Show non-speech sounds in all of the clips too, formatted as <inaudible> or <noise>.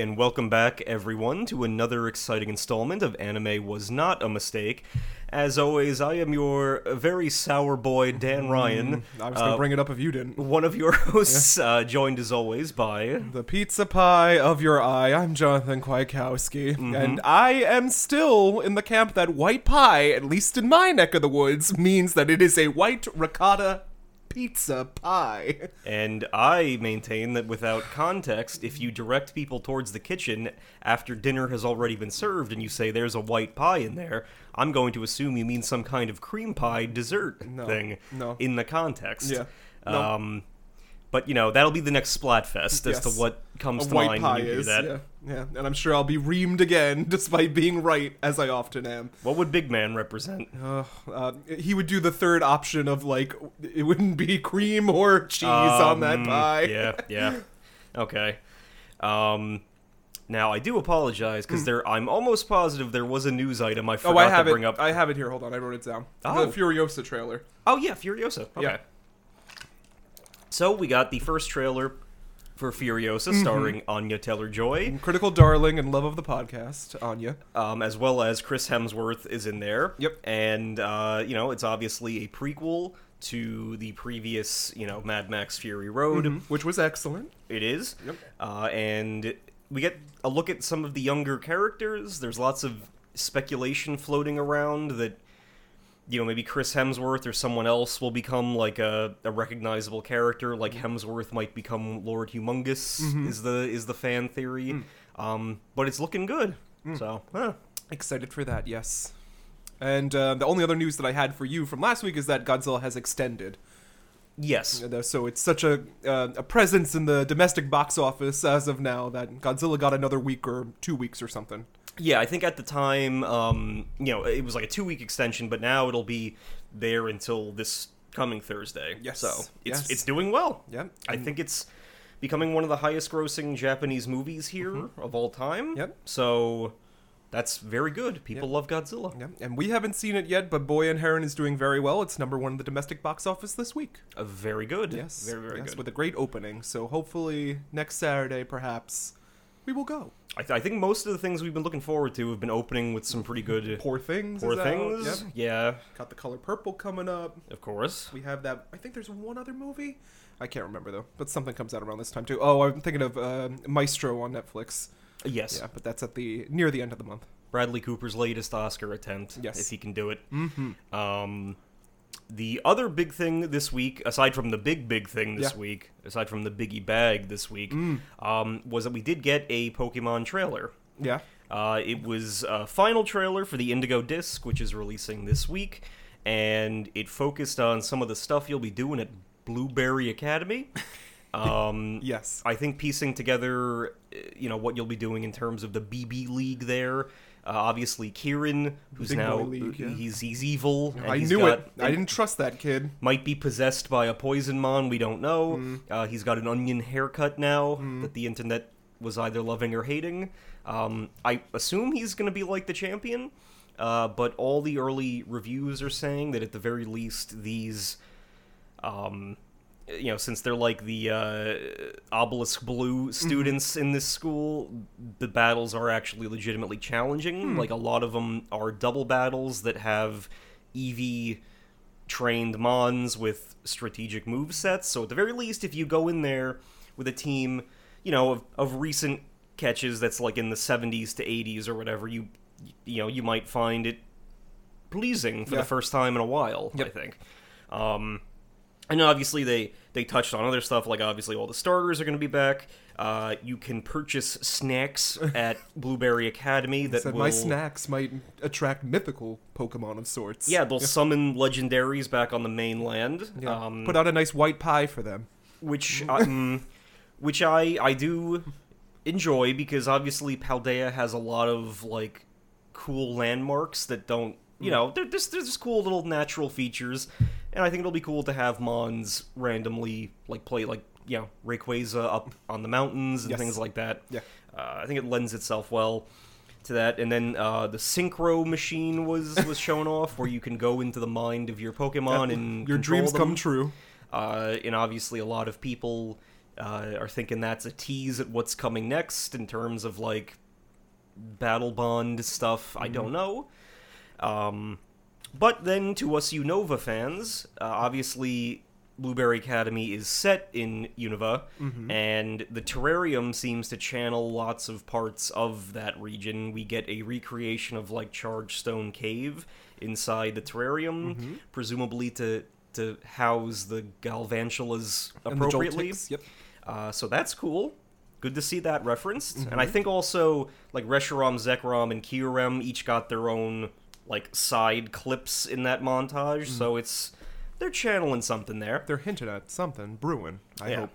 And welcome back, everyone, to another exciting installment of Anime Was Not a Mistake. As always, I am your very sour boy, Dan Ryan. I was gonna uh, bring it up if you didn't. one of your hosts, uh, joined as always by. The pizza pie of your eye. I'm Jonathan Kwiatkowski, Mm-hmm. and I am still in the camp that white pie, at least in my neck of the woods, means that it is a white ricotta pizza pie. <laughs> And I maintain that without context, if you direct people towards the kitchen after dinner has already been served and you say there's a white pie in there, I'm going to assume you mean some kind of cream pie dessert No, thing no. in the context. Yeah, no. Um, but you know that'll be the next Splatfest as to what comes A to mind when you do is, that. yeah, yeah, and I'm sure I'll be reamed again, <laughs> despite being right as I often am. What would Big Man represent? Uh, uh, he would do the third option of like it wouldn't be cream or cheese on that Um, pie. Yeah, <laughs> yeah. Okay. Um, now I do apologize because there. I'm almost positive there was a news item I forgot Hmm. Oh, I have to it. bring up. I have it here. Hold on, I wrote it down. Oh. The Furiosa trailer. Oh yeah, Furiosa. Okay. Yeah. So we got the first trailer for Furiosa, Mm-hmm. starring Anya Taylor Joy, Critical darling and love of the podcast, Anya. um, as well as Chris Hemsworth is in there. Yep. And uh, you know, it's obviously a prequel to the previous, you know, Mad Max Fury Road. Which was excellent. It is. Yep. Uh, and we get a look at some of the younger characters. There's lots of speculation floating around that, you know, maybe Chris Hemsworth or someone else will become like a, a recognizable character. Like Hemsworth might become Lord Humongous is the is the fan theory. Um, but it's looking good. So, huh. Excited for that, yes. And uh, the only other news that I had for you from last week is that Godzilla has extended. yes. So it's such a uh, a presence in the domestic box office as of now that Godzilla got another week or two weeks or something. Yeah, I think at the time, um, you know, it was like a two week extension, but now it'll be there until this coming Thursday. Yes, So it's yes. it's doing well. Yeah. I think it's becoming one of the highest grossing Japanese movies here of all time. Mm-hmm. Yep. So that's very good. People love Godzilla. Yeah, and we haven't seen it yet, but Boy and Heron is doing very well. It's number one in the domestic box office this week. Uh, very good. Yes, Very, very yes, good. with a great opening. So hopefully next Saturday, perhaps, we will go. I, th- I think most of the things we've been looking forward to have been opening with some pretty good Poor things. poor things. Yep. Yeah, Got the color purple coming up. of course. We have that. I think there's one other movie. I can't remember though, but something comes out around this time too. Oh, I'm thinking of uh, Maestro on Netflix. Yes. Yeah, but that's at the near the end of the month. Bradley Cooper's latest Oscar attempt. Yes. If he can do it. Mm-hmm. Um, the other big thing this week, aside from the big big thing this Yeah. week, aside from the biggie bag this week, Mm. um, was that we did get a Pokemon trailer. Yeah. Uh, it was a final trailer for the Indigo Disc, which is releasing this week, and it focused on some of the stuff you'll be doing at Blueberry Academy. <laughs> Um, Yes. I think piecing together, uh, you know, what you'll be doing in terms of the BB League there. Uh, obviously, Kieran, who's Big now League, yeah. he's he's evil. I he's knew got- it. I didn't trust that kid. Might be possessed by a poison mon. We don't know. Mm. Uh, he's got an onion haircut now that the internet was either loving or hating. Um, I assume he's going to be like the champion, uh, but all the early reviews are saying that at the very least these um, you know, since they're like the uh, obelisk blue students in this school, the battles are actually legitimately challenging. Like a lot of them are double battles that have EV trained mons with strategic move sets. So at the very least, if you go in there with a team, you know, of, of recent catches that's like in the 70s to 80s or whatever, you you know, you might find it pleasing for Yeah. the first time in a while, I think. Um, and obviously they they touched on other stuff like obviously all the starters are going to be back. Uh, you can purchase snacks <laughs> at Blueberry Academy that Said will my snacks might attract mythical Pokemon of sorts. yeah they'll summon legendaries back on the mainland. Yeah. Um, Put out a nice white pie for them. which <laughs> um, which I I do enjoy because obviously Paldea has a lot of like cool landmarks that don't you know they're just there's just cool little natural features, and I think it'll be cool to have Mons randomly like play like you know Rayquaza up on the mountains and Yes. things like that. Yeah. Uh, I think it lends itself well to that. And then uh, the synchro machine was was <laughs> shown off, where you can go into the mind of your Pokemon and Your dreams them. come true. Uh, and obviously, a lot of people uh, are thinking that's a tease at what's coming next in terms of like battle bond stuff. I don't know. Um, but then to us Unova fans, uh, obviously Blueberry Academy is set in Unova, and the terrarium seems to channel lots of parts of that region. We get a recreation of like Charged Stone Cave inside the terrarium, presumably to to house the Galvantulas And the appropriately. Yep. Uh, so that's cool. Good to see that referenced. And Mm-hmm. I think also like Reshiram, Zekrom, and Kyurem each got their own like side clips in that montage. Mm. So it's they're channeling something there. They're hinting at something brewing. I Yeah. hope.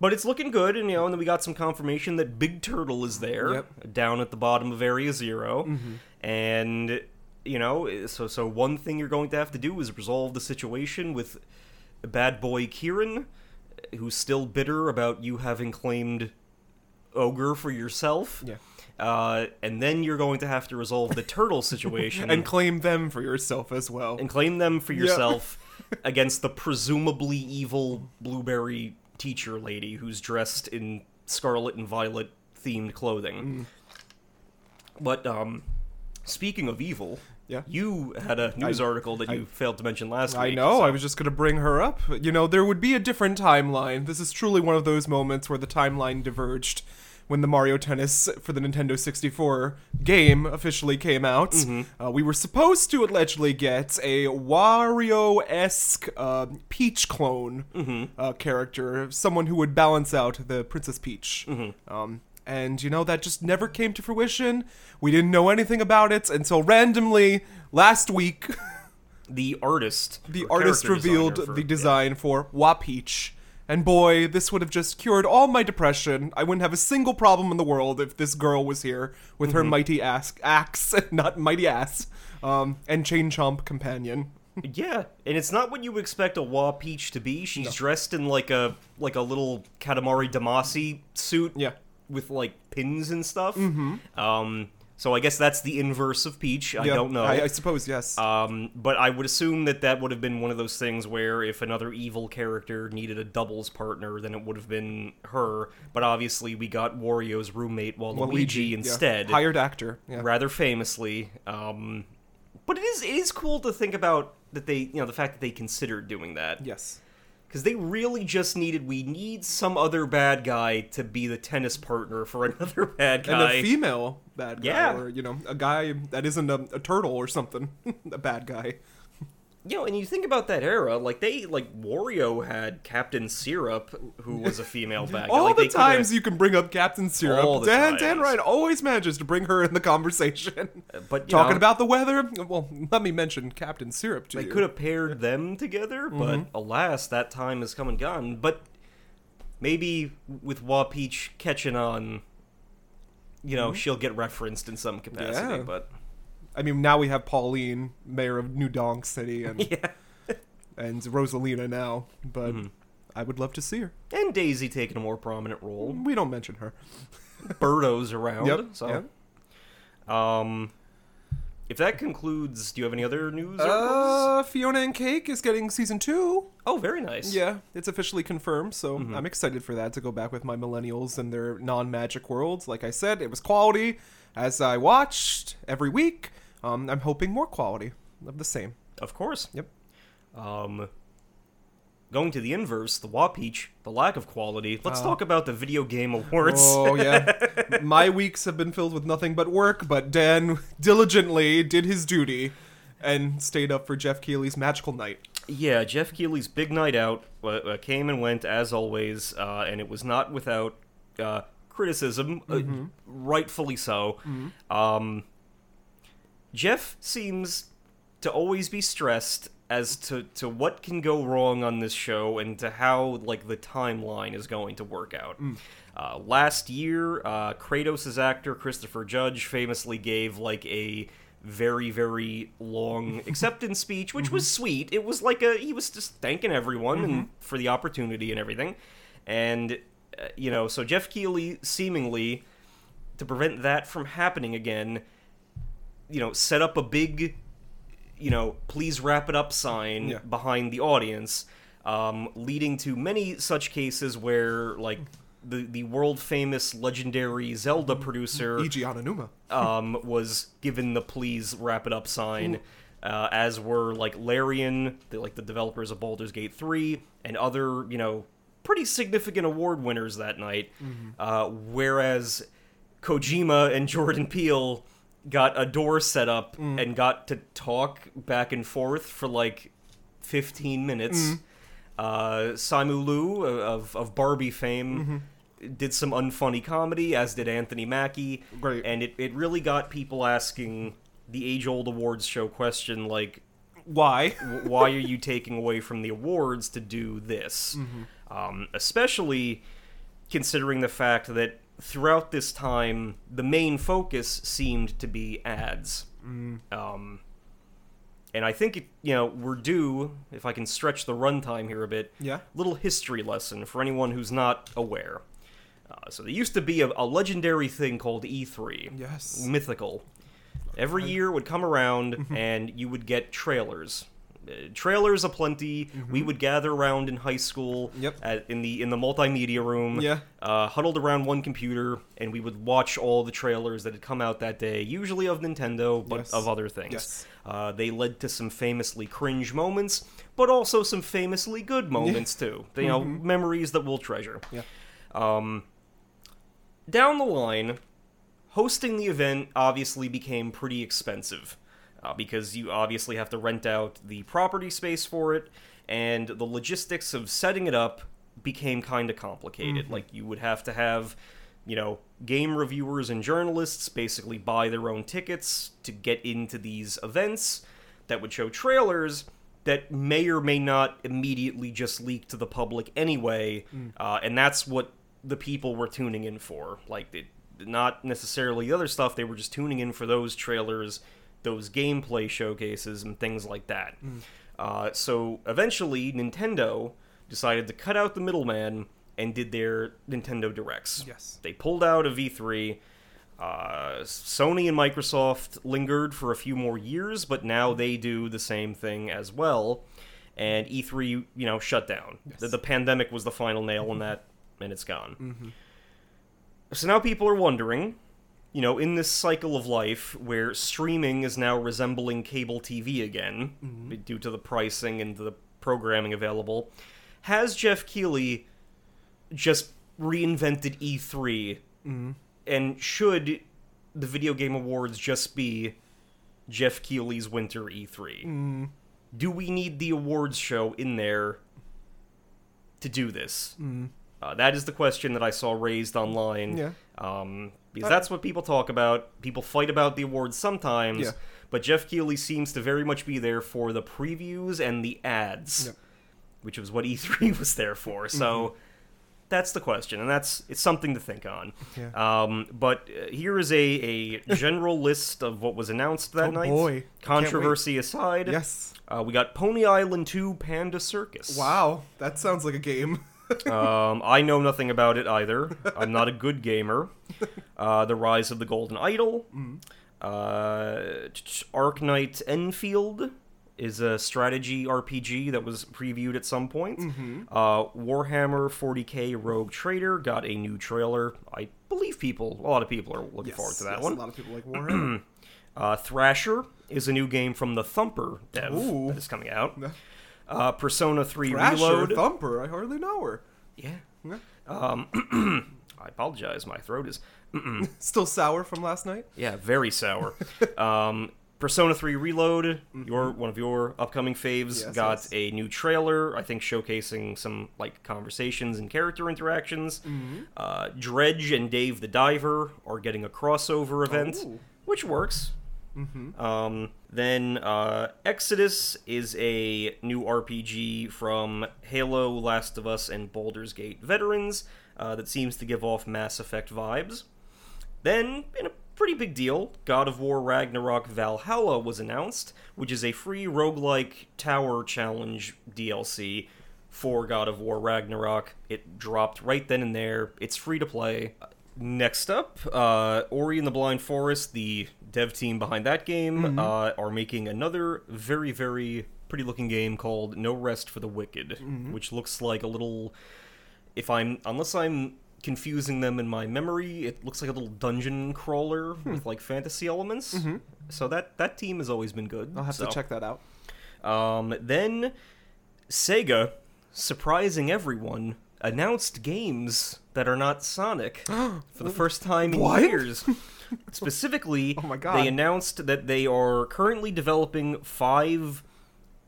But it's looking good, and you know, and then we got some confirmation that Big Turtle is there, Yep. Mm-hmm. down at the bottom of Area 0 and you know, so so one thing you're going to have to do is resolve the situation with bad boy Kieran, who's still bitter about you having claimed ogre for yourself. Yeah. Uh, and then you're going to have to resolve the turtle <laughs> situation And claim them for yourself as well. and claim them for yourself <laughs> against the presumably evil blueberry teacher lady who's dressed in scarlet and violet themed clothing. But um speaking of evil, Yeah. you had a news I- article that you failed to mention last I week. I know. so- I was just going to bring her up. You know, there would be a different timeline. This is truly one of those moments where the timeline diverged when the Mario Tennis for the Nintendo 64 game officially came out. Mm-hmm. Uh, we were supposed to allegedly get a Wario esque uh, Peach clone Mm-hmm. uh, character, someone who would balance out the Princess Peach. Mm-hmm. Um, and you know that just never came to fruition. We didn't know anything about it until randomly last week. <laughs> the artist the artist revealed for- the yeah. design for Wapeach. And boy, this would have just cured all my depression. I wouldn't have a single problem in the world if this girl was here with Mm-hmm. her mighty ass axe, <laughs> not mighty ass, um, and chain chomp companion. Yeah, and it's not what you would expect a Wa Peach to be. She's dressed in like a like a little Katamari Damacy suit. Yeah. with like pins and stuff. Mm-hmm. Um, so I guess that's the inverse of Peach. I Yeah, don't know. I, I suppose yes. um, but I would assume that that would have been one of those things where if another evil character needed a doubles partner, then it would have been her. But obviously, we got Wario's roommate Waluigi, yeah. instead hired actor. Yeah. rather famously. Um, but it is it is cool to think about that they you know the fact that they considered doing that Yes. Because they really just needed we need some other bad guy to be the tennis partner for <laughs> another bad guy. And a female bad guy, Yeah. or you know, a guy that isn't a, a turtle or something, <laughs> a bad guy. You know, and you think about that era, like they like Wario had Captain Syrup, who was a female <laughs> guy. All like, the times you can bring up Captain Syrup, All Dan Dan times. Ryan always manages to bring her in the conversation. <laughs> but you Talking know, about the weather, well, let me mention Captain Syrup to They you. could have paired them together, but Mm-hmm. alas, that time has come and gone. But maybe with Wa Peach catching on, you know, she'll get referenced in some capacity. Mm-hmm. Yeah. But I mean, now we have Pauline, mayor of New Donk City, <laughs> and yeah, and Rosalina now. But Mm-hmm. I would love to see her. and Daisy taking a more prominent role. We don't mention her. <laughs> Birdo's around. Yep. So, um, if that concludes, do you have any other news? Uh, Fiona and Cake is getting season two. oh, very nice. Yeah, it's officially confirmed, so Mm-hmm. I'm excited for that to go back with my millennials and their non-magic worlds. Like I said, it was quality as I watched every week. Um, I'm hoping more quality of the same. Of course. Yep. Um, going to the inverse, the Wapeach, the lack of quality. Let's talk about the video game awards. Oh yeah, <laughs> my weeks have been filled with nothing but work. But Dan <laughs> diligently did his duty and stayed up for Jeff Keighley's magical night. Yeah, Jeff Keighley's big night out uh, uh, came and went as always, uh, and it was not without uh, criticism, uh, rightfully so. Um, Jeff seems to always be stressed as to, to what can go wrong on this show and to how like the timeline is going to work out. Uh, last year, uh, Kratos' actor Christopher Judge famously gave like a very very long <laughs> acceptance speech, which was sweet. It was like a he was just thanking everyone and for the opportunity and everything, and uh, you know so Jeff Keighley seemingly to prevent that from happening again you know, set up a big, you know, please wrap it up sign Yeah. behind the audience. um, leading to many such cases where, like, the, the world famous legendary Zelda producer Eiji Aonuma. <laughs> um, was given the please wrap it up sign, uh, as were like Larian, the, like the developers of Baldur's Gate 3, and other, you know, pretty significant award winners that night. Uh, whereas Kojima and Jordan Peele got a door set up and got to talk back and forth for like 15 minutes. Uh, Simu Liu of, of Barbie fame did some unfunny comedy, as did Anthony Mackie. Great. And it, it really got people asking the age old awards show question like, Why? <laughs> why are you taking away from the awards to do this? Um, especially considering the fact that throughout this time, the main focus seemed to be ads. Um, and I think, it, you know, we're due, if I can stretch the runtime here a bit, Yeah. little history lesson for anyone who's not aware. Uh, so there used to be a, a legendary thing called E3 Yes. mythical. Every year would come around <laughs> and you would get trailers. Trailers aplenty. We would gather around in high school Mm-hmm. Yep. at, in the in the multimedia room, Yeah. uh, huddled around one computer, and we would watch all the trailers that had come out that day, usually of Nintendo, but Yes. of other things. Yes. Uh, they led to some famously cringe moments, but also some famously good moments too. You know, memories that we'll treasure. Yeah. Um, down the line, hosting the event obviously became pretty expensive uh, because you obviously have to rent out the property space for it, and the logistics of setting it up became kind of complicated. Like, you would have to have, you know, game reviewers and journalists basically buy their own tickets to get into these events that would show trailers that may or may not immediately just leak to the public anyway, uh, and that's what the people were tuning in for. Like, it, not necessarily the other stuff; they were just tuning in for those trailers, those gameplay showcases, and things like that. Uh, so eventually, Nintendo decided to cut out the middleman and did their Nintendo Directs. Yes. They pulled out of E3. Uh, Sony and Microsoft lingered for a few more years, but now they do the same thing as well. And E3, you know, shut down. The, the pandemic was the final nail in that, and it's gone. So now people are wondering, you know, in this cycle of life where streaming is now resembling cable TV again, due to the pricing and the programming available, has Jeff Keighley just reinvented E3 and should the Video Game Awards just be Jeff Keighley's Winter E3? Do we need the awards show in there to do this? Uh, that is the question that I saw raised online. Yeah. Um, because that's what people talk about. People fight about the awards sometimes, Yeah. but Jeff Keighley seems to very much be there for the previews and the ads, Yep. which was what E3 <laughs> was there for. So that's the question, and that's it's something to think on. Yeah. Um, but uh, here is a, a general <laughs> list of what was announced that Oh, night. boy. I can't wait. Controversy aside, Yes. uh, we got Pony Island 2 Panda Circus. Wow. That sounds like a game. <laughs> Um, I know nothing about it either. I'm not a good gamer. Uh, the Rise of the Golden Idol. Uh, Arknights Endfield is a strategy RPG that was previewed at some point. Uh, Warhammer 40k Rogue Trader got a new trailer. I believe people, a lot of people are looking Yes, forward to that yes, one. A lot of people like Warhammer. <clears throat> Uh, Thrasher is a new game from the Thumper dev Ooh. that is coming out. Uh, Persona 3 Thrasher, Reload. Thumper. I hardly know her. yeah. Yeah. Um, <clears throat> I apologize. My throat is <laughs> Still sour from last night. yeah very sour. <laughs> um, Persona 3 Reload, your one of your upcoming faves, Yes, got yes. a new trailer. I think showcasing some like conversations and character interactions. Uh, Dredge and Dave the Diver are getting a crossover event, Ooh. which works. Um, then uh, Exodus is a new RPG from Halo, Last of Us, and Baldur's Gate veterans uh, that seems to give off Mass Effect vibes. Then, in a pretty big deal, God of War Ragnarok Valhalla was announced, which is a free roguelike tower challenge DLC for God of War Ragnarok. It dropped right then and there. It's free to play. Next up, uh, Ori and the Blind Forest, the dev team behind that game, uh, are making another very, very pretty looking game called No Rest for the Wicked, which looks like a little. If I'm unless I'm confusing them in my memory, it looks like a little dungeon crawler with like fantasy elements. So that that team has always been good. I'll have so. to check that out. Um, then Sega, surprising everyone, announced games that are not Sonic <gasps> for the first time in What? years. <laughs> Specifically, <laughs> Oh my God. they announced that they are currently developing five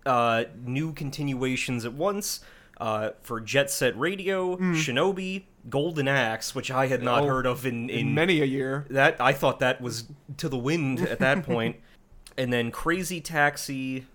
uh, new continuations at once uh, for Jet Set Radio, Shinobi, Golden Axe, which I had not. Oh, heard of in, in In many a year. that I thought that was to the wind at that <laughs> point. and then Crazy Taxi.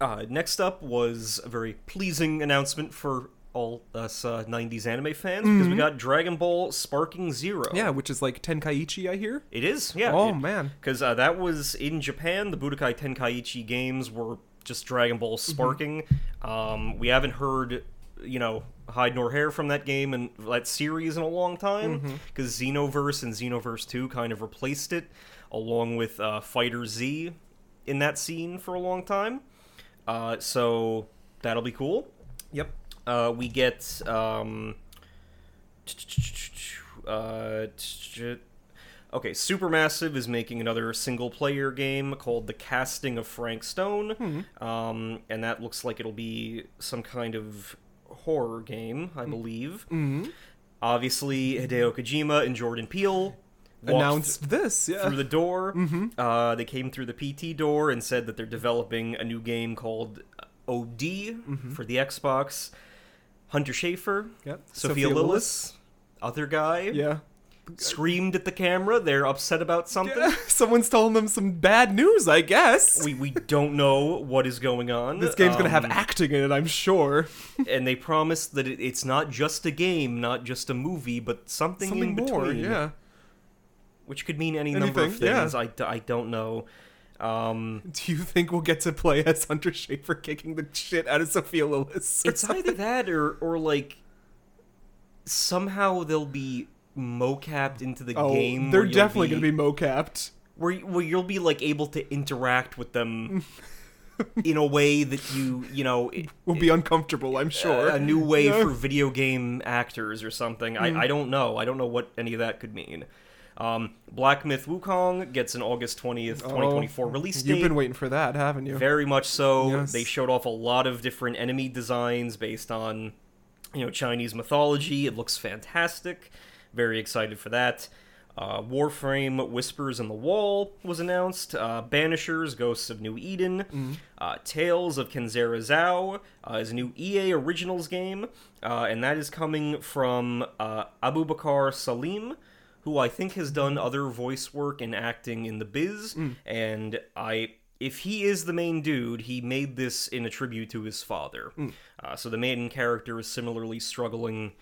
Uh, next up was a very pleasing announcement for all us uh, 90s anime fans because we got Dragon Ball Sparking Zero. Mm-hmm. Yeah, which is like Tenkaichi, I hear. It is, yeah. Oh, man. Because uh, that was in Japan. The Budokai Tenkaichi games were just Dragon Ball Mm-hmm. Sparking. Um, we haven't heard, you know, hide nor hair from that game and that series in a long time Mm-hmm. because Xenoverse and Xenoverse 2 kind of replaced it along with uh, Fighter Z in that scene for a long time. Uh, so that'll be cool. Yep. Uh, we get um, uh, okay. Supermassive is making another single-player game called The Casting of Frank Stone, um, and that looks like it'll be some kind of horror game, I believe. Mm-hmm. Obviously, Hideo Kojima and Jordan Peele Announced this, yeah. through the door. Uh, they came through the PT door and said that they're developing a new game called OD for the Xbox. Hunter Schafer, Yep. Sophia, Lillis, other guy, Yeah. screamed at the camera. They're upset about something. <laughs> Someone's telling them some bad news, I guess. We, we don't know what is going on. this game's gonna have Um, acting in it, I'm sure. <laughs> and they promise that it, it's not just a game, not just a movie, but something, Something in more, between. yeah. Which could mean any number of Anything, yeah. things. I, I don't know. Um, <laughs> Do you think we'll get to play as Hunter Schafer kicking the shit out of Sophia Lillis? <laughs> it's something? either that or or like somehow they'll be mocapped into the Oh, game. they're definitely gonna be mocapped. where where you'll be like able to interact with them <laughs> in a way that you you know i- Will be uncomfortable, I'm sure. a new way Yeah. for video game actors or something. I, I don't know. I don't know what any of that could mean. Um, Black Myth Wukong gets an August twentieth, twenty twenty four release date. Oh, You've been waiting for that, haven't you? Very much so. Yes. They showed off a lot of different enemy designs based on, you know, Chinese mythology. It looks fantastic. Very excited for that. Uh, Warframe Whispers in the Wall was announced. Uh, Banishers Ghosts of New Eden. Uh, Tales of Kenzera Zau uh, is a new EA Originals game, uh, and that is coming from uh, Abu Salim, who I think has done other voice work and acting in the biz. Hmm. And I, if he is the main dude, he made this in a tribute to his father. Hmm. Uh, so the main character is similarly struggling,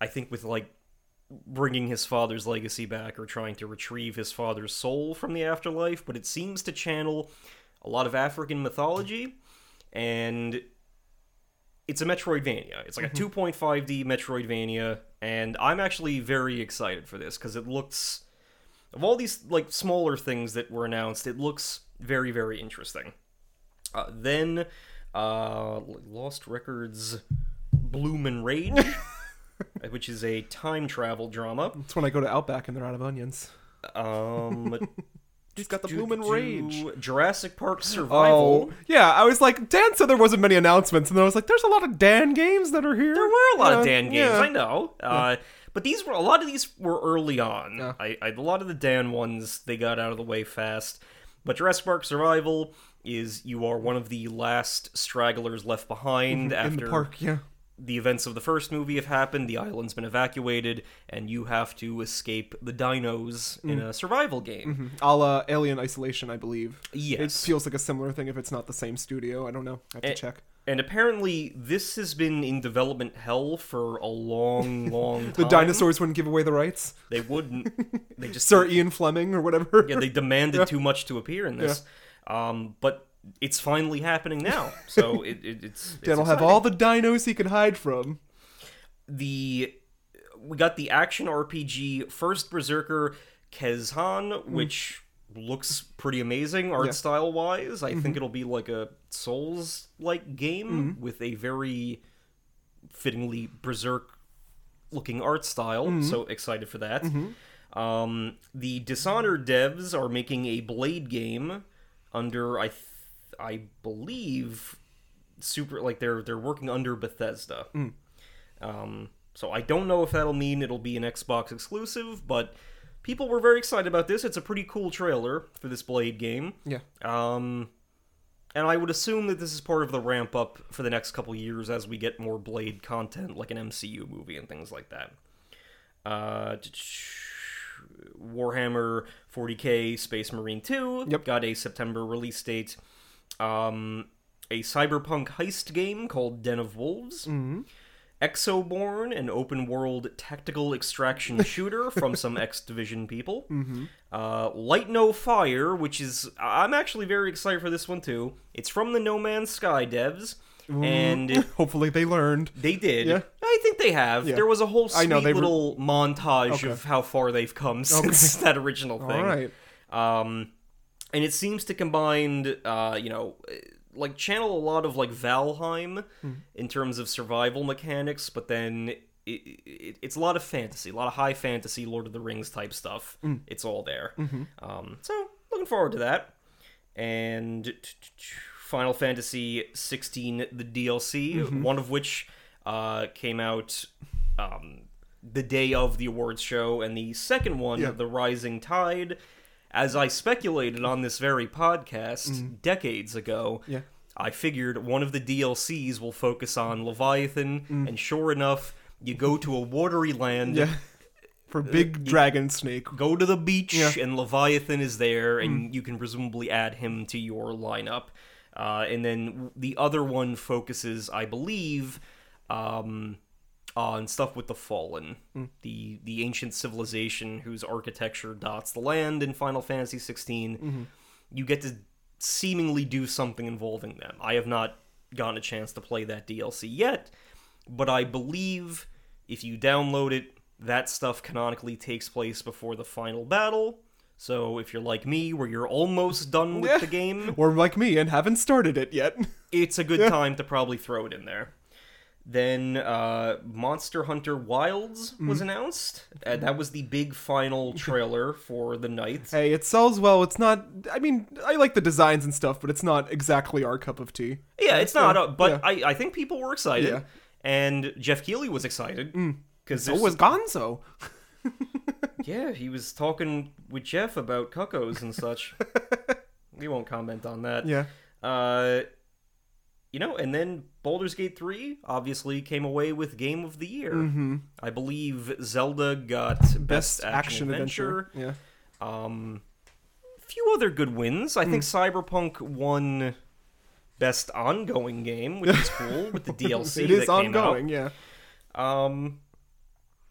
I think, with like bringing his father's legacy back or trying to retrieve his father's soul from the afterlife, but it seems to channel a lot of African mythology and it's a Metroidvania. It's like a mm-hmm. 2.5D Metroidvania and I'm actually very excited for this cuz it looks of all these like smaller things that were announced, it looks very very interesting. Uh, then uh Lost Records Bloom and Rage <laughs> which is a time travel drama. It's when I go to Outback and they're out of onions. Um, He's got the do- bloomin' rage. Jurassic Park Survival. Oh, yeah. I was like, Dan said there wasn't many announcements, and then I was like, there's a lot of Dan games that are here. There were a lot of Dan games, yeah. I know. Uh, but these were a lot of these were early on. Yeah. I, I a lot of the Dan ones they got out of the way fast. But Jurassic Park Survival is you are one of the last stragglers left behind Mm-hmm. in after the park. Yeah. The events of the first movie have happened, the island's been evacuated, and you have to escape the dinos in Mm. a survival game. A la Alien Isolation, I believe. Yes. It feels like a similar thing if it's not the same studio. I don't know. I have to check. And apparently, this has been in development hell for a long, <laughs> long time. The dinosaurs wouldn't give away the rights. They wouldn't. They <laughs> just Sir Ian Fleming or whatever. yeah, they demanded too much to appear in this. Um, but it's finally happening now. So <laughs> it, it, it's, Dan will have all the dinos he can hide from. the we got the action RPG First Berserker Khazan, hmm. which looks pretty amazing art Yeah. style wise. I think mm-hmm. it'll be like a Souls like game mm-hmm. with a very fittingly berserk looking art style. Mm-hmm. So excited for that. Um, the Dishonored devs are making a Blade game under I I believe super like they're they're working under Bethesda. Um, so I don't know if that'll mean it'll be an Xbox exclusive, but people were very excited about this. It's a pretty cool trailer for this Blade game. Yeah. Um, and I would assume that this is part of the ramp up for the next couple years as we get more Blade content, like an MCU movie and things like that. Uh, Warhammer 40k Space Marine 2 Yep. got a September release date. Um, a cyberpunk heist game called Den of Wolves. Mm-hmm. Exoborn, an open world tactical extraction <laughs> shooter from some X Division people. Mm-hmm. Uh, Light No Fire, which is. I'm actually very excited for this one too. It's from the No Man's Sky devs. And <laughs> Hopefully they learned. they did. Yeah. I think they have. Yeah. There was a whole I sweet know, little montage Okay. of how far they've come <laughs> since that original thing. All right. Um, and it seems to combine, uh, you know, like channel a lot of like Valheim Hmm. in terms of survival mechanics, but then it, it, it's a lot of fantasy, a lot of high fantasy, Lord of the Rings type stuff. Hmm. It's all there. Mm-hmm. Um, so looking forward to that. And Final Fantasy 16, the DLC, Mm-hmm. one of which uh, came out um, the day of the awards show, and the second one, Yeah. The Rising Tide, as I speculated on this very podcast Mm-hmm. decades ago. Yeah. I figured one of the DLCs will focus on Leviathan, and sure enough, you go to a watery land, Mm. Yeah. For big dragon snake. go to the beach, Yeah. Mm. and Leviathan is there, and you can presumably add him to your lineup. Uh, and then the other one focuses, I believe, um, on stuff with the Fallen, Mm. the the ancient civilization whose architecture dots the land in Final Fantasy 16. Mm-hmm. You get to seemingly do something involving them. I have not gotten a chance to play that DLC yet, but I believe if you download it, that stuff canonically takes place before the final battle. So if you're like me, where you're almost done with Yeah. <laughs> the game, Or like me and haven't started it yet. it's a good time to probably throw it in there. Then uh, Monster Hunter Wilds Mm-hmm. was announced. Uh, that was the big final <laughs> trailer for the night. hey, it sells well. It's not. I mean, I like the designs and stuff, but it's not exactly our cup of tea. Yeah, it's not, uh, but yeah. I, I think people were excited, Yeah. Mm. and Jeff Keighley was excited because So was Gonzo. <laughs> yeah, he was talking with Jeff about cuckoos and such. <laughs> we won't comment on that. Yeah. Uh, you know, and then Baldur's Gate 3 obviously came away with Game of the Year. Mm-hmm. I believe Zelda got Best, Action, Adventure. Yeah. Um, a few other good wins. I think Hmm. Cyberpunk won Best Ongoing Game, which is <laughs> cool with the DLC. it is that came out. ongoing. Yeah. Um,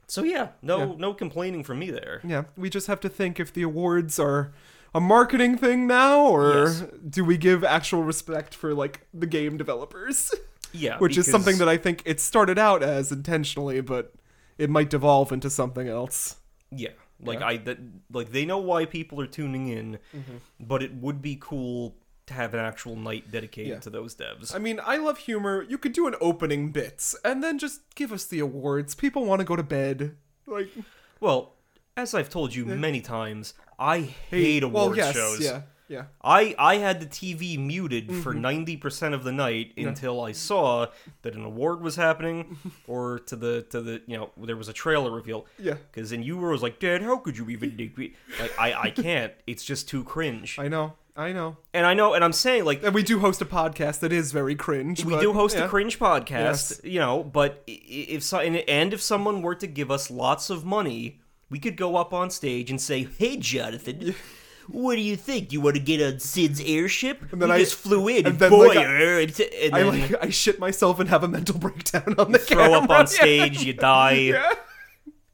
so yeah, no Yeah. no complaining from me there. Yeah. We just have to think if the awards are a marketing thing now, or Yes. do we give actual respect for like the game developers? <laughs> Yeah, Which is something that I think it started out as intentionally, but it might devolve into something else. Yeah, like Yeah. I that like they know why people are tuning in, Mm-hmm. but it would be cool to have an actual night dedicated Yeah. to those devs. I mean, I love humor. You could do an opening bits and then just give us the awards. People want to go to bed. Like, well, as I've told you many times, I hate well, award yes, shows. yeah, yeah. I I had the TV muted for Mm-hmm. ninety percent of the night until I saw that an award was happening, <laughs> or to the to the you know there was a trailer reveal. Yeah. Because then you were was like, Dad, how could you even dig me? Like I I can't. It's just too cringe. I know, I know. And I know, and I'm saying like And we do host a podcast that is very cringe. we but, do host yeah. a cringe podcast, Yes. you know. But if so, and and if someone were to give us lots of money, we could go up on stage and say, "Hey, Jonathan." What do you think? You want to get on Sid's airship? And then we I- just flew in, and and then, boy, like, I- er, and, and I like I shit myself and have a mental <laughs> breakdown on the throw up on stage, you die. <laughs> Yeah.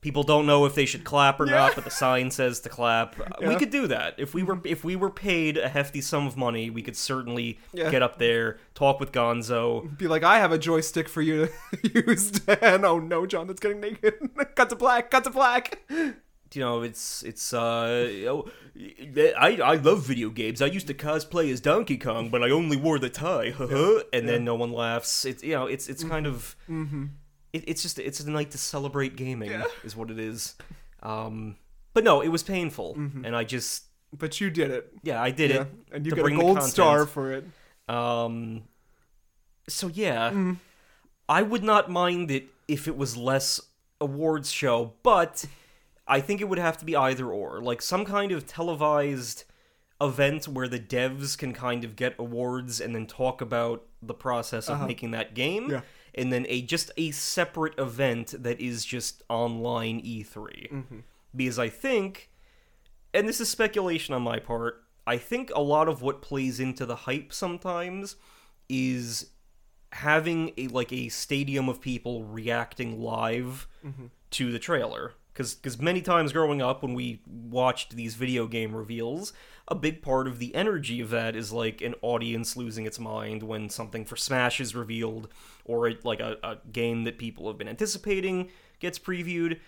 People don't know if they should clap or Yeah. not, but the sign says to clap. Uh, We could do that if we were if we were paid a hefty sum of money. We could certainly Yeah. get up there, talk with Gonzo. Be like, I have a joystick for you to <laughs> use. And oh no, John, that's getting naked. <laughs> cut to black. Cut to black. you know, it's it's uh, oh, I I love video games. I used to cosplay as Donkey Kong, but I only wore the tie, and then no one laughs. It's you know, it's it's kind of it, it's just it's a night to celebrate gaming, is what it is. Um, but no, it was painful, and I just But you did it. yeah, I did Yeah. it. And you got a gold star for it. Um, so yeah, Mm. I would not mind it if it was less awards show, but I think it would have to be either or, like some kind of televised event where the devs can kind of get awards and then talk about the process of making that game. Uh-huh. Yeah. And then a just a separate event that is just online E3. Mm-hmm. Because I think and this is speculation on my part, I think a lot of what plays into the hype sometimes is having a like a stadium of people reacting live to the trailer because because many times growing up when we watched these video game reveals a big part of the energy of that is like an audience losing its mind when something for smash is revealed or it, like a, a game that people have been anticipating gets previewed.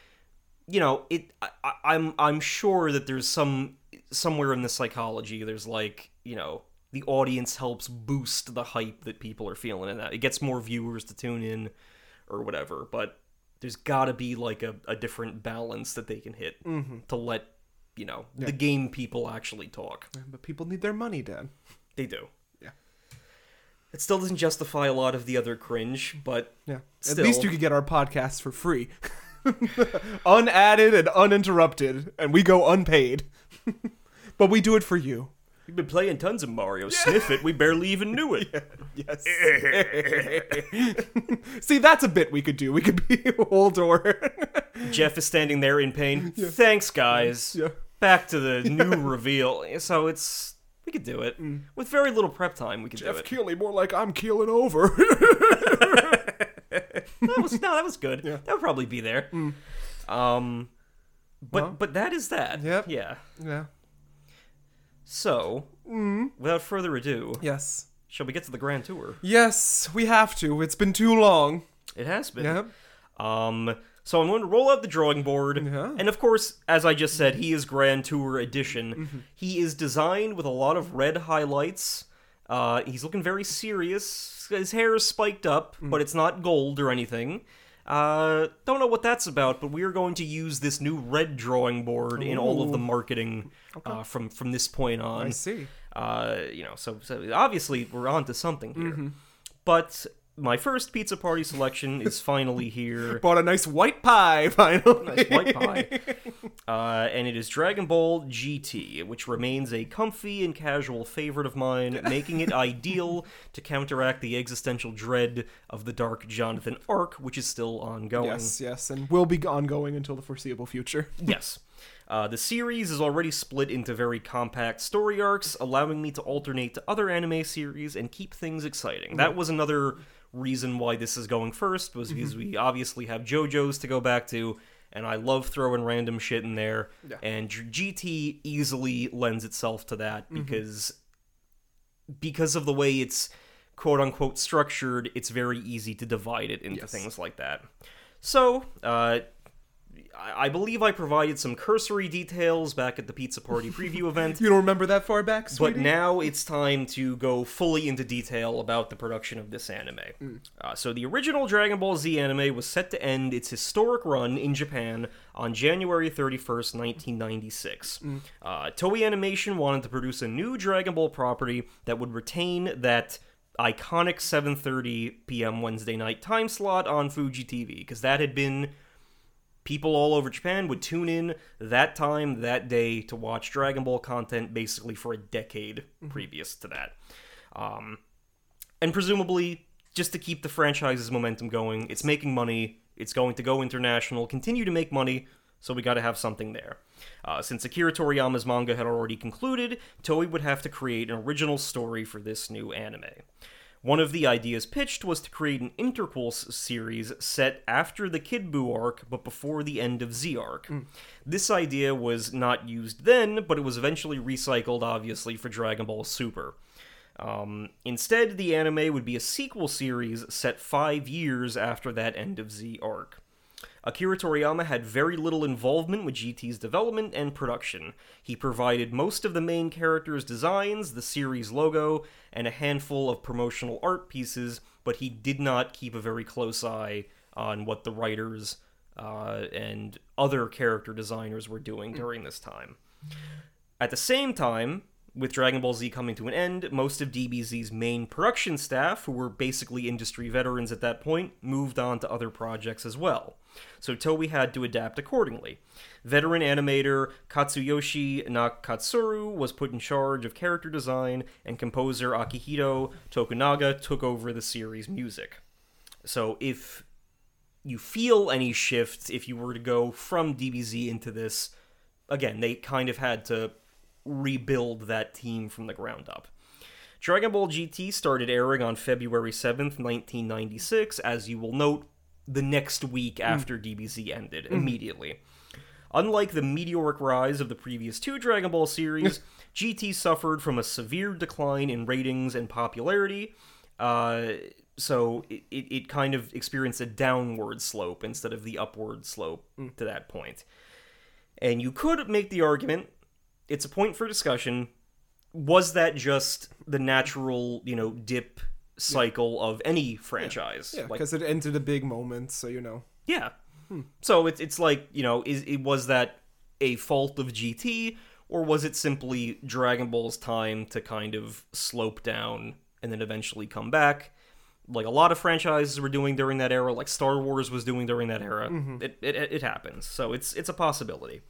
You know it I, i'm i'm sure that there's some somewhere in the psychology there's like you know the audience helps boost the hype that people are feeling in that. It gets more viewers to tune in or whatever but there's got to be like a, a different balance that they can hit mm-hmm. to let you know the game people actually talk But people need their money, Dan. they do Yeah. it still doesn't justify a lot of the other cringe but Yeah. Still. At least you could get our podcasts for free. <laughs> Unadded and uninterrupted, and we go unpaid. <laughs> but we do it for you. we've been playing tons of mario sniff it we barely even knew it <laughs> Yes. See, that's a bit we could do. We could be Holdor. Jeff is standing there in pain. Thanks, guys. yeah. Back to the <laughs> new reveal. So it's we could do it with very little prep time. We could do Jeff it. Keighley, more like I'm keeling over. <laughs> <laughs> That was no, that was good. That would probably be there. Um, but Well. but that is that. Yep. Yeah. yeah. So without further ado, Yes. shall we get to the grand tour? Yes, we have to. It's been too long. It has been. Yep. Um, so I'm going to roll out the drawing board, Yeah. and of course, as I just said, he is Grand Tour Edition. Mm-hmm. He is designed with a lot of red highlights. Uh, he's looking very serious. His hair is spiked up, Mm. but it's not gold or anything. Uh, don't know what that's about, but we are going to use this new red drawing board in all of the marketing uh, from from this point on. I see. Uh, you know, so, so obviously we're on to something here. Mm-hmm. But my first pizza party selection is finally here. <laughs> Bought a nice white pie, <laughs> finally. nice white pie. Uh, and it is Dragon Ball GT, which remains a comfy and casual favorite of mine, making it ideal to counteract the existential dread of the Dark Jonathan arc, which is still ongoing. Yes, yes, and will be ongoing until the foreseeable future. <laughs> Yes. Uh, the series is already split into very compact story arcs, allowing me to alternate to other anime series and keep things exciting. That was another reason why this is going first, was because we obviously have JoJo's to go back to, and I love throwing random shit in there. Yeah. And GT easily lends itself to that because because of the way it's quote unquote structured, it's very easy to divide it into Yes. things like that. So, uh, I I believe I provided some cursory details back at the Pizza Party preview <laughs> event, You don't remember that far back, but now it's time to go fully into detail about the production of this anime. Mm. Uh, so, the original Dragon Ball Z anime was set to end its historic run in Japan on January 31st, 1996. Mm. Uh, Toei Animation wanted to produce a new Dragon Ball property that would retain that iconic 7:30 p.m. Wednesday night time slot on Fuji TV because that had been people all over Japan would tune in that time, that day to watch Dragon Ball content basically for a decade previous to that. Um, and presumably, just to keep the franchise's momentum going, it's making money, it's going to go international, continue to make money, so we gotta have something there. Uh, since Akira Toriyama's manga had already concluded, Toei would have to create an original story for this new anime. One of the ideas pitched was to create an interquel series set after the Kid Buu arc, but before the end of Z arc. This idea was not used then, but it was eventually recycled, obviously, for Dragon Ball Super. Um, instead, the anime would be a sequel series set five years after that end of Z arc. Akira Toriyama had very little involvement with GT's development and production. He provided most of the main characters' designs, the series logo, and a handful of promotional art pieces, but he did not keep a very close eye on what the writers uh, and other character designers were doing during this time. At the same time, with Dragon Ball Z coming to an end, most of DBZ's main production staff, who were basically industry veterans at that point, moved on to other projects as well. So Toei had to adapt accordingly. Veteran animator Katsuyoshi Nakatsuru was put in charge of character design, and composer Akihito Tokunaga took over the series' music. So if you feel any shifts if you were to go from DBZ into this, again, they kind of had to rebuild that team from the ground up. Dragon Ball GT started airing on February 7th, 1996, as you will note, the next week mm. after DBZ ended, mm. immediately. Unlike the meteoric rise of the previous two Dragon Ball series, <laughs> GT suffered from a severe decline in ratings and popularity. Uh, so it, it, it kind of experienced a downward slope instead of the upward slope mm. to that point. And you could make the argument, it's a point for discussion, was that just the natural, you know, dip cycle of any franchise? Yeah, Like, because it ended a big moment, so you know. yeah. Hmm. So it's it's like you know, is it was that a fault of GT or was it simply Dragon Ball's time to kind of slope down and then eventually come back? Like a lot of franchises were doing during that era, like Star Wars was doing during that era. Mm-hmm. It, it it happens, so it's it's a possibility.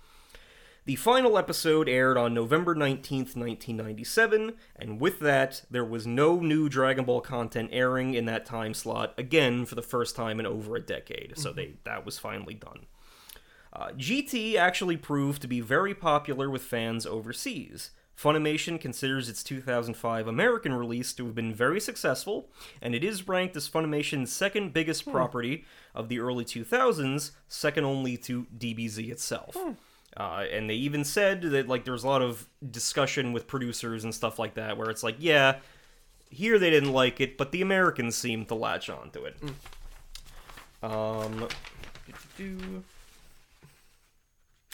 The final episode aired on November 19th, 1997, and with that, there was no new Dragon Ball content airing in that time slot again for the first time in over a decade. So mm-hmm. they that was finally done. Uh, GT actually proved to be very popular with fans overseas. Funimation considers its 2005 American release to have been very successful, and it is ranked as Funimation's second biggest hmm. property of the early 2000s, second only to DBZ itself. Hmm. Uh, and they even said that like there was a lot of discussion with producers and stuff like that, where it's like, yeah, here they didn't like it, but the Americans seemed to latch on to it. Um.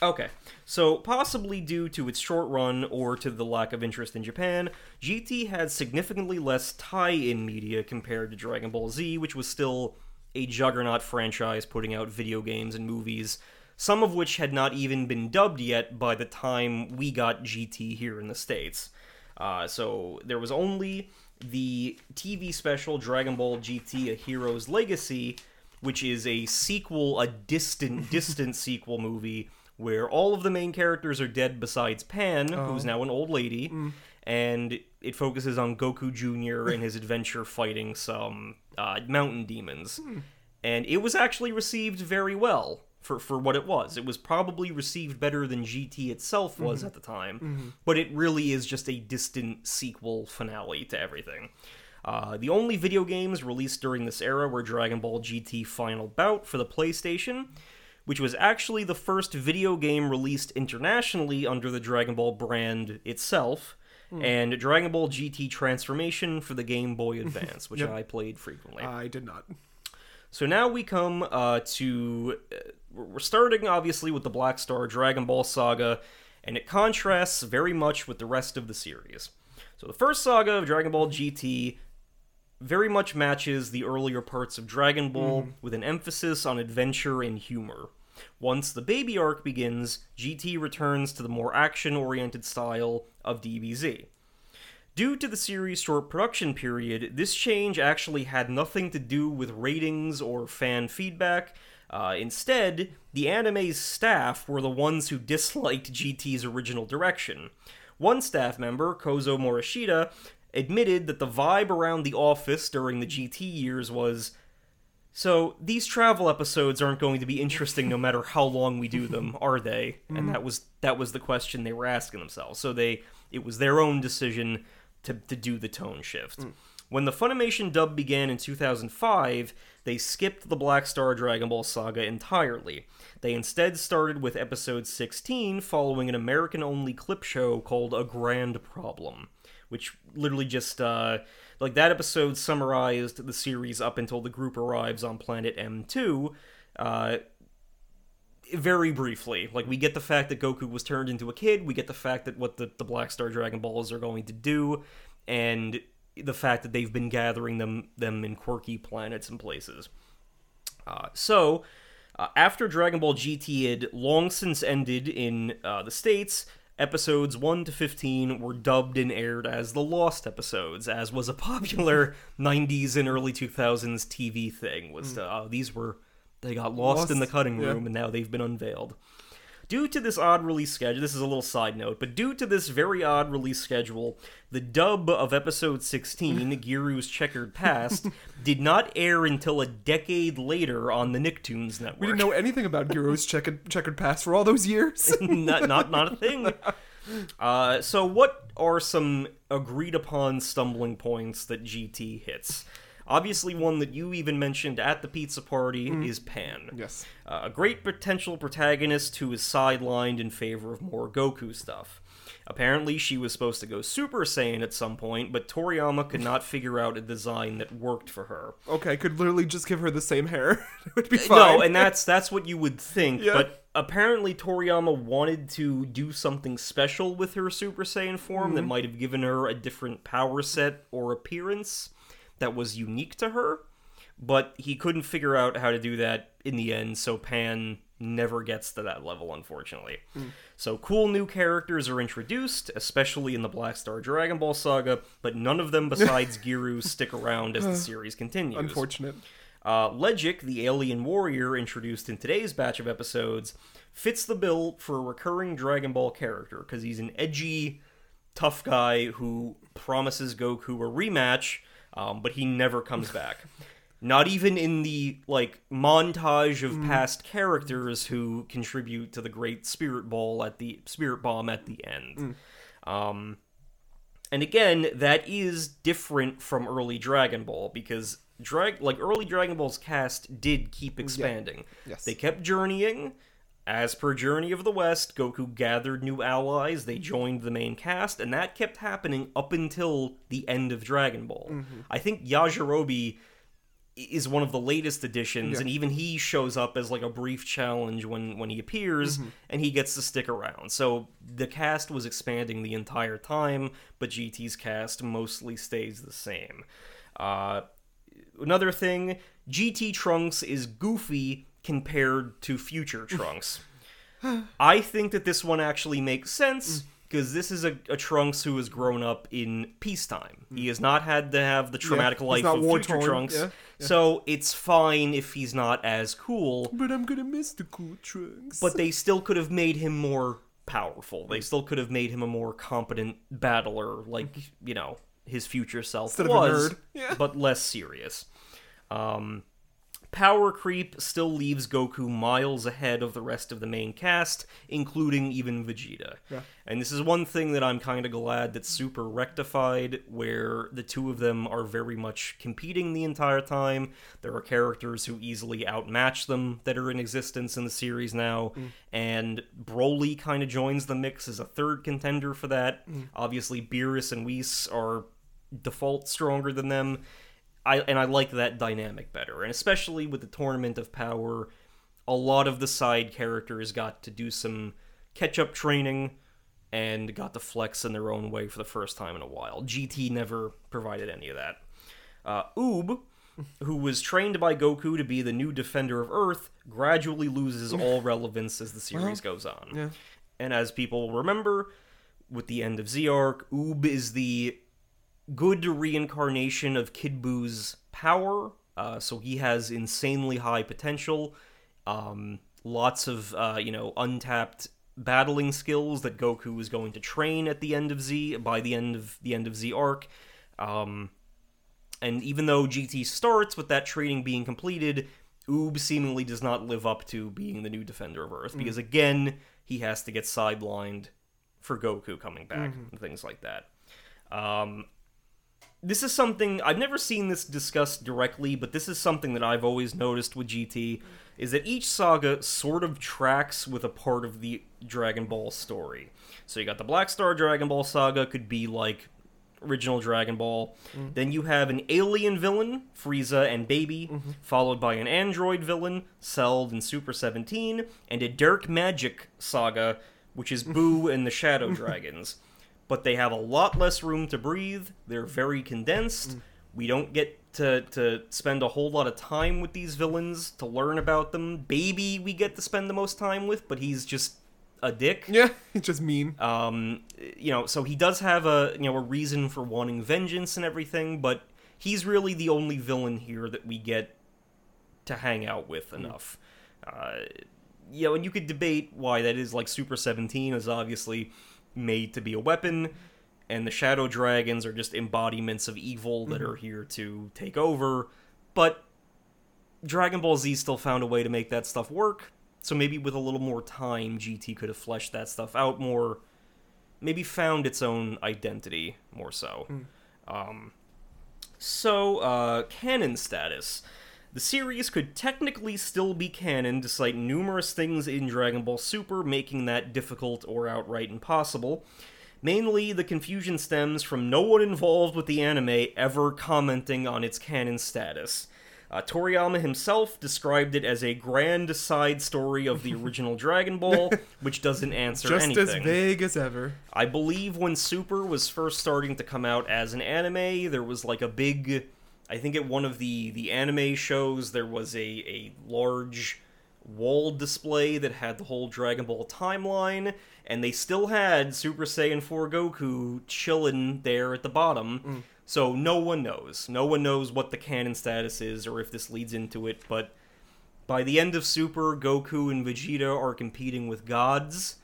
Okay, so possibly due to its short run or to the lack of interest in Japan, GT had significantly less tie in media compared to Dragon Ball Z, which was still a juggernaut franchise putting out video games and movies, some of which had not even been dubbed yet by the time we got GT here in the States. Uh, so there was only the TV special Dragon Ball GT A Hero's Legacy, which is a sequel, a distant, <laughs> distant sequel movie where all of the main characters are dead besides Pan, who's now an old lady, and it focuses on Goku Jr. and his adventure fighting some uh, mountain demons. And it was actually received very well for, for what it was. It was probably received better than GT itself was at the time, but it really is just a distant sequel finale to everything. Uh, the only video games released during this era were Dragon Ball GT Final Bout for the PlayStation, which was actually the first video game released internationally under the Dragon Ball brand itself, and Dragon Ball GT Transformation for the Game Boy <laughs> Advance, which Yep. I played frequently. I did not. So now we come uh, to. We're starting, obviously, with the Black Star Dragon Ball saga, and it contrasts very much with the rest of the series. So the first saga of Dragon Ball GT very much matches the earlier parts of Dragon Ball mm-hmm. with an emphasis on adventure and humor. Once the baby arc begins, GT returns to the more action oriented style of DBZ. Due to the series' short production period, this change actually had nothing to do with ratings or fan feedback. Uh, instead, the anime's staff were the ones who disliked GT's original direction. One staff member, Kozo Morishita, admitted that the vibe around the office during the GT years was so these travel episodes aren't going to be interesting no matter how long we do them, are they? And that was that was the question they were asking themselves. So they it was their own decision to to do the tone shift. When the Funimation dub began in 2005, they skipped the Black Star Dragon Ball saga entirely. They instead started with episode 16 following an American only clip show called A Grand Problem, which literally just uh like that episode summarized the series up until the group arrives on planet M2. Uh, very briefly. Like we get the fact that Goku was turned into a kid, we get the fact that what the, the Black Star Dragon Balls are going to do, and the fact that they've been gathering them them in quirky planets and places. Uh, so, uh, after Dragon Ball GT had long since ended in uh, the States, episodes 1 to 15 were dubbed and aired as the Lost episodes, as was a popular <laughs> 90s and early 2000s TV thing. Was uh, these were they got lost, in the Lost, cutting yeah. room and now they've been unveiled. Due to this odd release schedule, this is a little side note, but due to this very odd release schedule, the dub of episode 16, <laughs> Giru's Checkered Past, did not air until a decade later on the Nicktoons network. We didn't know anything about Giru's checkered checkered past for all those years. <laughs> not, not, not a thing. <laughs> Uh, so, what are some agreed upon stumbling points that GT hits? Obviously, one that you even mentioned at the pizza party is Pan. yes. Uh, a great potential protagonist who is sidelined in favor of more Goku stuff. Apparently, she was supposed to go Super Saiyan at some point, but Toriyama could not <laughs> figure out a design that worked for her. Okay, could literally just give her the same hair. <laughs> it would be fine. No, and that's that's what you would think, Yeah. but apparently Toriyama wanted to do something special with her Super Saiyan form Mm-hmm. that might have given her a different power set or appearance that was unique to her, but he couldn't figure out how to do that in the end, so Pan never gets to that level unfortunately. Mm. So cool new characters are introduced, especially in the Black Star Dragon Ball saga, but none of them <laughs> besides Giru stick around as the series continues. Unfortunate. Uh, Ledgic, the alien warrior introduced in today's batch of episodes, fits the bill for a recurring Dragon Ball character because he's an edgy, tough guy who promises Goku a rematch, um, but he never comes <laughs> back. Not even in the like montage of past characters who contribute to the Great Spirit Ball at the Spirit Bomb at the end. Um, and again, that is different from early Dragon Ball because drag like early Dragon Ball's cast did keep expanding. Yes. They kept journeying. As per Journey of the West, Goku gathered new allies, they joined the main cast, and that kept happening up until the end of Dragon Ball. I think Yajirobe is one of the latest additions, and even he shows up as like a brief challenge when when he appears, and he gets to stick around. So the cast was expanding the entire time, but GT's cast mostly stays the same. Uh, another thing, GT Trunks is goofy compared to future Trunks. <sighs> I think that this one actually makes sense mm. because this is a, a Trunks who has grown up in peacetime. Mm. He has not had to have the traumatic he's life of future war-torn, Trunks, yeah, so it's fine if he's not as cool. But I'm gonna miss the cool trunks. But they still could have made him more powerful. They mm. still could have made him a more competent battler, like mm-hmm. you know his future self Instead of a was, nerd. Yeah. but less serious. Um, power creep still leaves Goku miles ahead of the rest of the main cast, including even Vegeta. Yeah. And this is one thing that I'm kind of glad that Super rectified, where the two of them are very much competing the entire time. There are characters who easily outmatch them that are in existence in the series now, mm. and Broly kind of joins the mix as a third contender for that. Mm. Obviously, Beerus and Whis are default stronger than them. I and I like that dynamic better, and especially with the tournament of power, a lot of the side characters got to do some catch-up training and got to flex in their own way for the first time in a while. GT never provided any of that. Uh, Oob, <laughs> who was trained by Goku to be the new defender of Earth, gradually loses all <laughs> relevance as the series goes on. yeah. And as people remember, with the end of Z arc, Oob is the good reincarnation of Kid Buu's power. Uh, so he has insanely high potential, um, lots of uh, you know untapped battling skills that Goku is going to train at the end of Z by the end of the end of Z arc. Um, and even though GT starts with that training being completed, Oob seemingly does not live up to being the new defender of Earth because again he has to get sidelined for Goku coming back and things like that. Um, this is something I've never seen this discussed directly, but this is something that I've always noticed with GT is that each saga sort of tracks with a part of the Dragon Ball story. So you got the Black Star Dragon Ball saga could be like original Dragon Ball. Mm-hmm. Then you have an alien villain, Frieza and Baby, mm-hmm. followed by an android villain, Cell and Super 17, and a Dark Magic saga, which is <laughs> Boo and the Shadow Dragons. But they have a lot less room to breathe. They're very condensed. We don't get to, to spend a whole lot of time with these villains to learn about them. Baby, we get to spend the most time with, but he's just a dick. Yeah, <laughs> he's just mean. Um, you know, so he does have a you know a reason for wanting vengeance and everything, but he's really the only villain here that we get to hang out with enough. Uh, you know, and you could debate why that is. Like Super Seventeen is obviously made to be a weapon, and the Shadow Dragons are just embodiments of evil that are here to take over. But Dragon Ball Z still found a way to make that stuff work. So maybe with a little more time, GT could have fleshed that stuff out more. Maybe found its own identity more so. Um, so, uh, canon status. The series could technically still be canon despite numerous things in Dragon Ball Super making that difficult or outright impossible. Mainly, the confusion stems from no one involved with the anime ever commenting on its canon status. Uh, Toriyama himself described it as a grand side story of the original <laughs> Dragon Ball, which doesn't answer Just anything. Just as vague as ever. I believe when Super was first starting to come out as an anime, there was like a big I think at one of the the anime shows there was a a large wall display that had the whole Dragon Ball timeline and they still had Super Saiyan 4 Goku chilling there at the bottom. Mm. So no one knows. No one knows what the canon status is or if this leads into it, but by the end of Super, Goku and Vegeta are competing with gods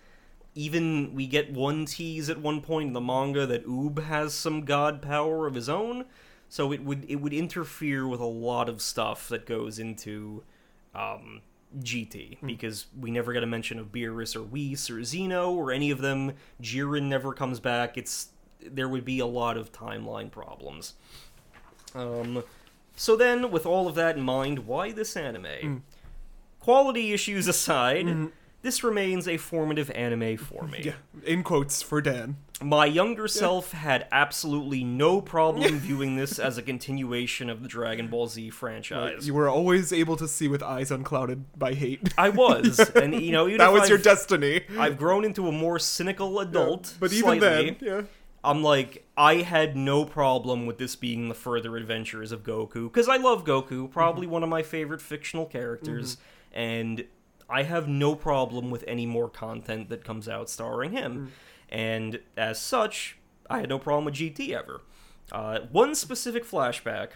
even we get one tease at one point in the manga that Oob has some god power of his own, so it would it would interfere with a lot of stuff that goes into um, GT because we never get a mention of Beerus or Whis or Zeno or any of them. Jiren never comes back. It's there would be a lot of timeline problems. Um, so then, with all of that in mind, why this anime? Quality issues aside, this remains a formative anime for me. Yeah, in quotes for Dan. My younger self had absolutely no problem <laughs> viewing this as a continuation of the Dragon Ball Z franchise. You were always able to see with eyes unclouded by hate. <laughs> I was, and you know, <laughs> that was your I've- destiny. I've grown into a more cynical adult, but even slightly. then, yeah. I'm like, I had no problem with this being the further adventures of Goku because I love Goku, probably mm-hmm. one of my favorite fictional characters, mm-hmm. and I have no problem with any more content that comes out starring him. And as such, I had no problem with GT ever. Uh, one specific flashback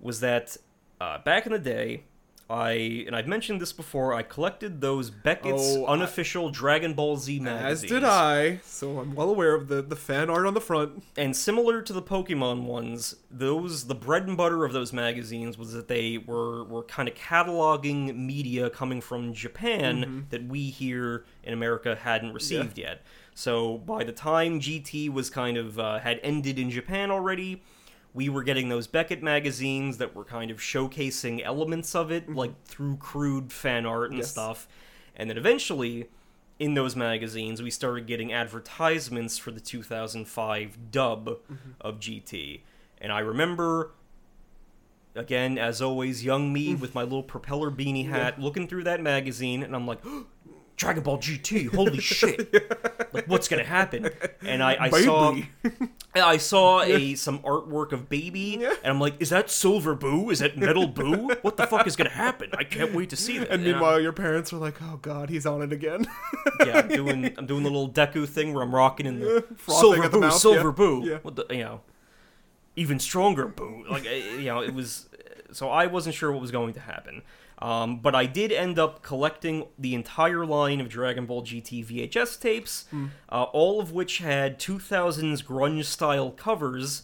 was that uh, back in the day, I and I've mentioned this before. I collected those Beckett's Oh, I- unofficial Dragon Ball Z magazines. As did I, so I'm well aware of the, the fan art on the front. and similar to the Pokemon ones, those the bread and butter of those magazines was that they were were kind of cataloging media coming from Japan that we here in America hadn't received yet. So by the time GT was kind of uh, had ended in Japan already, we were getting those Beckett magazines that were kind of showcasing elements of it, mm-hmm. like through crude fan art and Yes. stuff. And then eventually, in those magazines, we started getting advertisements for the 2005 dub mm-hmm. of GT. And I remember, again, as always, young me mm. with my little propeller beanie hat, looking through that magazine, and I'm like, <gasps> Dragon Ball GT, <laughs> holy shit! Like, what's gonna happen? And I, I saw, I saw a some artwork of Baby, and I'm like, is that Silver Boo? Is that Metal Boo? What the fuck is gonna happen? I can't wait to see that. And meanwhile, your parents were like, "Oh God, he's on it again." <laughs> yeah, I'm doing I'm doing the little Deku thing where I'm rocking in the Frothing silver at the boo, mouth, silver yeah. boo. Yeah. What the you know, even stronger boo. Like <laughs> you know, it was. So I wasn't sure what was going to happen. Um, but I did end up collecting the entire line of Dragon Ball GT VHS tapes, Hmm. uh, all of which had 2000s grunge style covers,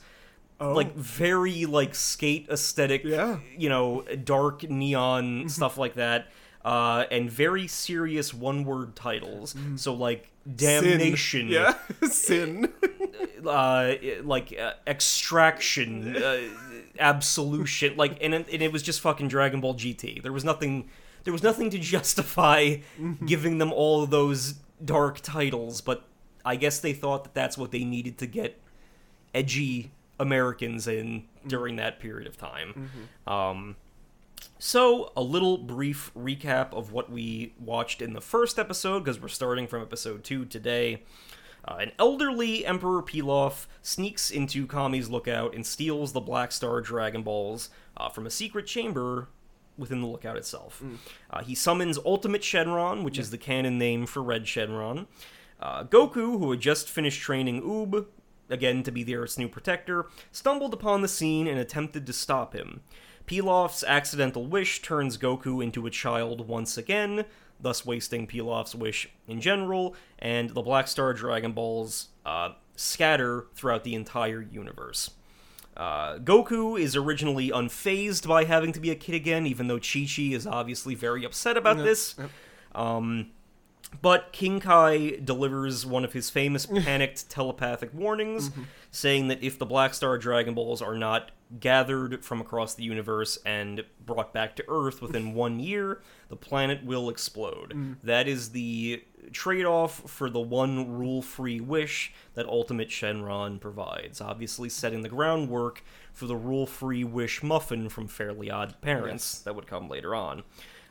Oh. like very like skate aesthetic, Yeah. you know, dark neon stuff like that, uh, and very serious one word titles. So like Sin. damnation, Yeah, <laughs> sin. <laughs> uh, like uh, extraction, uh, <laughs> absolution, like, and it, and it was just fucking Dragon Ball GT. There was nothing, there was nothing to <laughs> justify mm-hmm. giving them all of those dark titles, but I guess they thought that that's what they needed to get edgy Americans in mm-hmm. during that period of time. Mm-hmm. Um, so, a little brief recap of what we watched in the first episode, because we're starting from episode 2 today. Uh, an elderly Emperor Pilaf sneaks into Kami's lookout and steals the Black Star Dragon Balls uh, from a secret chamber within the lookout itself. Uh, he summons Ultimate Shenron, which is the canon name for Red Shenron. Uh, Goku, who had just finished training Oob, again to be the Earth's new protector, stumbled upon the scene and attempted to stop him. Pilaf's accidental wish turns Goku into a child once again, thus wasting Pilaf's wish in general, and the Black Star Dragon Balls uh, scatter throughout the entire universe. Uh, Goku is originally unfazed by having to be a kid again, even though Chi Chi is obviously very upset about this. Um, but King Kai delivers one of his famous <laughs> panicked telepathic warnings, saying that if the Black Star Dragon Balls are not gathered from across the universe and brought back to Earth within <laughs> one year, the planet will explode. That is the trade off for the one rule free wish that Ultimate Shenron provides, obviously setting the groundwork for the rule free wish muffin from Fairly Odd Parents that would come later on.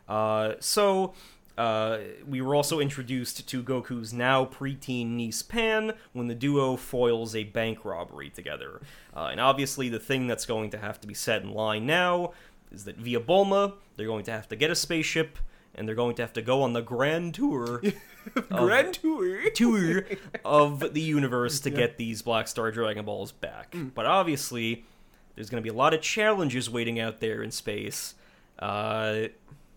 Uh, so, uh, we were also introduced to Goku's now preteen niece Pan when the duo foils a bank robbery together. Uh, and obviously, the thing that's going to have to be set in line now is that via Bulma, they're going to have to get a spaceship and they're going to have to go on the grand tour <laughs> Grand tour. tour of the universe to get these Black Star Dragon Balls back. But obviously, there's going to be a lot of challenges waiting out there in space. Uh,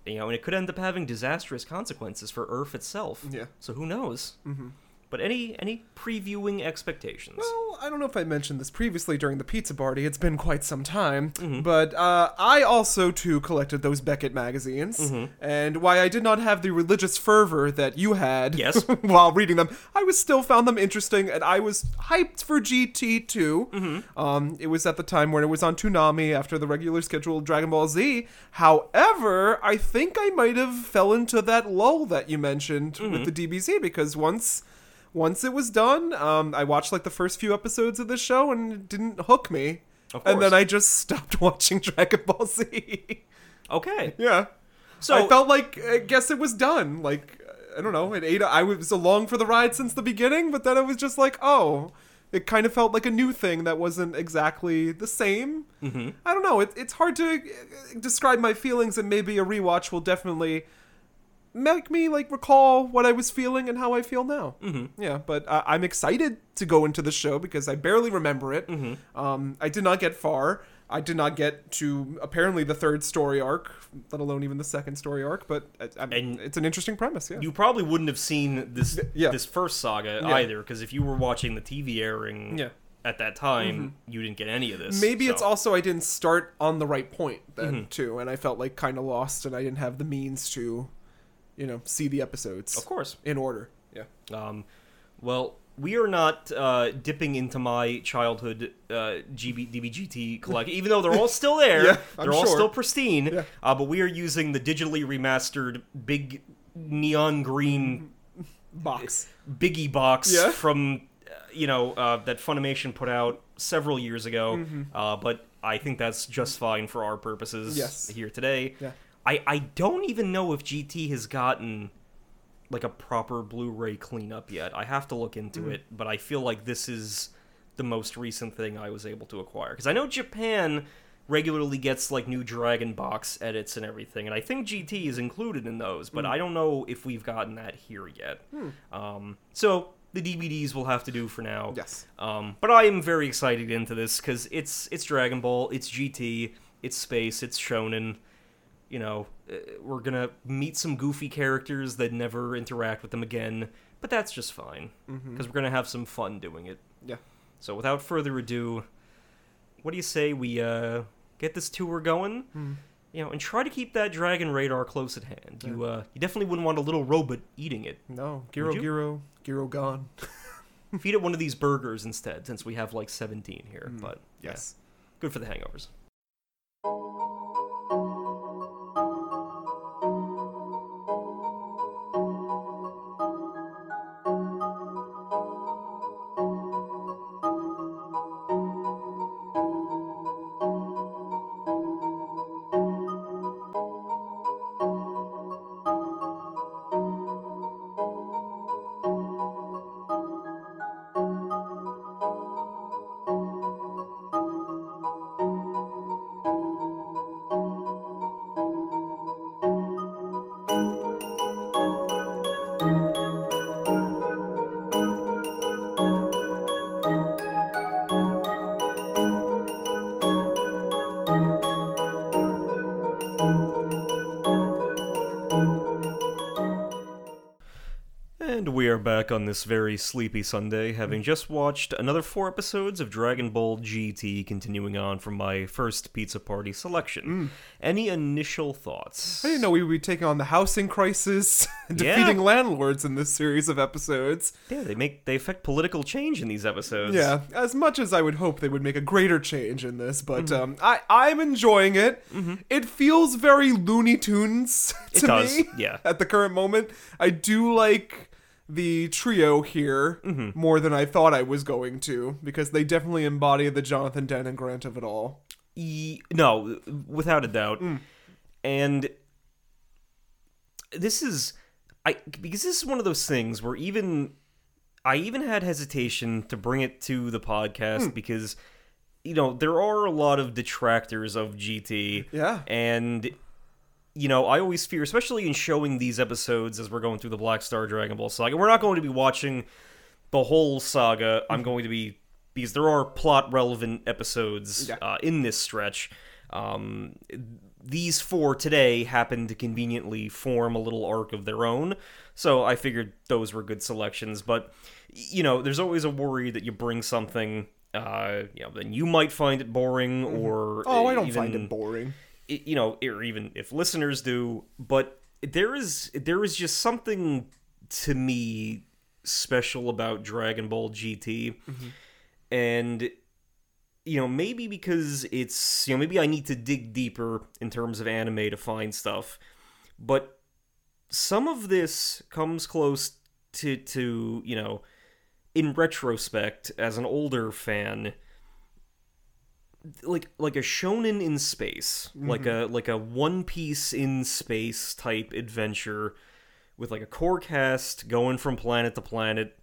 you know, and it could end up having disastrous consequences for Earth itself. Yeah. So who knows? Mm-hmm. But any any previewing expectations? Well, I don't know if I mentioned this previously during the pizza party. It's been quite some time. Mm-hmm. But uh, I also, too, collected those Beckett magazines. Mm-hmm. And why I did not have the religious fervor that you had Yes. <laughs> while reading them, I was still found them interesting, and I was hyped for GT too. Mm-hmm. Um, it was at the time when it was on Toonami after the regular scheduled Dragon Ball Z. However, I think I might have fell into that lull that you mentioned Mm-hmm. with the DBZ because once once it was done, um, I watched like the first few episodes of the show and it didn't hook me. Of And then. I just stopped <laughs> watching Dragon Ball Z. Okay. yeah. So I felt like I guess it was done. Like I don't know, it ate. I was along for the ride since the beginning, but then it was just like, oh, it kind of felt like a new thing that wasn't exactly the same. Mm-hmm. I don't know. It, it's hard to uh, describe my feelings, and maybe a rewatch will definitely make me like recall what I was feeling and how I feel now. Mm-hmm. Yeah, but uh, I'm excited to go into the show because I barely remember it. Mm-hmm. Um, I did not get far. I did not get to apparently the third story arc, let alone even the second story arc. But I, I, And it's an interesting premise. Yeah. you probably wouldn't have seen this yeah. this first saga Yeah. either, because if you were watching the TV airing Yeah. at that time, you didn't get any of this. Maybe it's also I didn't start on the right point then Mm-hmm. too, and I felt like kind of lost, and I didn't have the means to, you know, see the episodes of course. in order. Yeah. Um, well, we are not uh, dipping into my childhood uh, GB, DBGT collection, even though they're all <laughs> still there. Yeah, I'm they're all sure. still pristine. Yeah. Uh, but we are using the digitally remastered big neon green Box. Biggie box Yeah. from uh, you know uh, that Funimation put out several years ago. Mm-hmm. Uh, but I think that's just fine for our purposes Yes. here today. Yeah. I I don't even know if GT has gotten like a proper Blu-ray cleanup yet. I have to look into Mm. it, but I feel like this is the most recent thing I was able to acquire because I know Japan regularly gets like new Dragon Box edits and everything, and I think GT is included in those, Mm. but I don't know if we've gotten that here yet. Um, so the DVDs will have to do for now. Yes. Um, but I am very excited into this because it's it's Dragon Ball, it's GT, it's space, it's shonen. You know, uh, we're gonna meet some goofy characters that never interact with them again, but that's just fine because we're gonna have some fun doing it. Yeah. So without further ado, what do you say we uh, get this tour going? You know, and try to keep that dragon radar close at hand. You uh, you definitely wouldn't want a little robot eating it. No. Giru? Giru. Giru gone. <laughs> Feed it one of these burgers instead, since we have like 17 here. But yeah, Yes. good for the hangovers. Back on this very sleepy Sunday, having mm. just watched another four episodes of Dragon Ball GT, continuing on from my first pizza party selection. Mm. Any initial thoughts? I didn't know we would be taking on the housing crisis, and <laughs> Yeah. defeating landlords in this series of episodes. Yeah, they make they affect political change in these episodes. Yeah, as much as I would hope they would make a greater change in this, but mm. um, I I'm enjoying it. Mm-hmm. It feels very Looney Tunes <laughs> to me. yeah. <laughs> At the current moment, I do like the trio here Mm-hmm. more than I thought I was going to because they definitely embody the Jonathan Dent and Grant of it all. E- no, without a doubt. And this is I because this is one of those things where even I even had hesitation to bring it to the podcast because you know, there are a lot of detractors of GT. Yeah. And you know, I always fear, especially in showing these episodes as we're going through the Black Star Dragon Ball saga. We're not going to be watching the whole saga. I'm going to be because there are plot relevant episodes Yeah. uh, in this stretch. Um, these four today happen to conveniently form a little arc of their own, so I figured those were good selections. But you know, there's always a worry that you bring something. Uh, you know, then you might find it boring, or Oh, I don't find it boring. You know, or even if listeners do, but there is there is just something to me special about Dragon Ball GT, mm-hmm. and you know maybe because it's you know maybe I need to dig deeper in terms of anime to find stuff, but some of this comes close to to you know in retrospect as an older fan like like a shonen in space like mm-hmm. a like a one piece in space type adventure with like a core cast going from planet to planet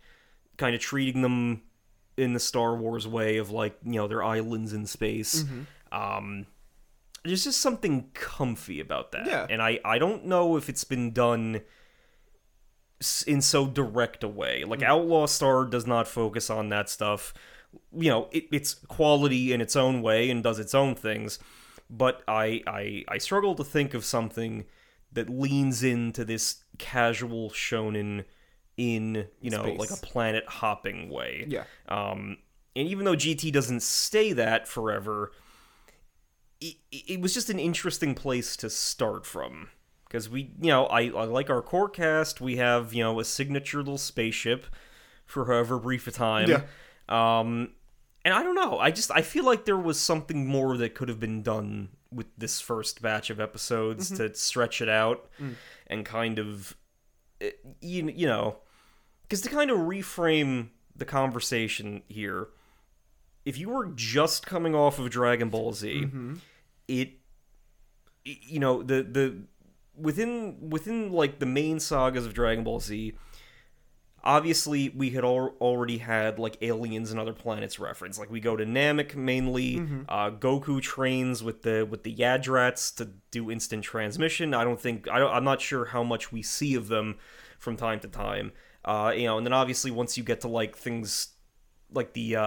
kind of treating them in the star wars way of like you know their islands in space mm-hmm. um there's just something comfy about that Yeah. and i i don't know if it's been done in so direct a way. Like mm. Outlaw Star does not focus on that stuff. You know, it, it's quality in its own way and does its own things. But I, I I struggle to think of something that leans into this casual shonen in you know Space. like a planet hopping way. Yeah. Um, and even though GT doesn't stay that forever, it, it was just an interesting place to start from because we, you know, I, I like our core cast. We have you know a signature little spaceship for however brief a time. Yeah. Um, and I don't know. I just I feel like there was something more that could have been done with this first batch of episodes to stretch it out and kind of, eh, you you know, because to kind of reframe the conversation here, if you were just coming off of Dragon Ball Z, it, you know, the the within within like the main sagas of Dragon Ball Z, obviously we had al- already had like aliens and other planets reference. Like we go to Namek mainly. Uh, Goku trains with the with the Yardrats to do instant transmission. I don't think I don't, I'm not sure how much we see of them from time to time. Uh, you know, and then obviously once you get to like things like the uh,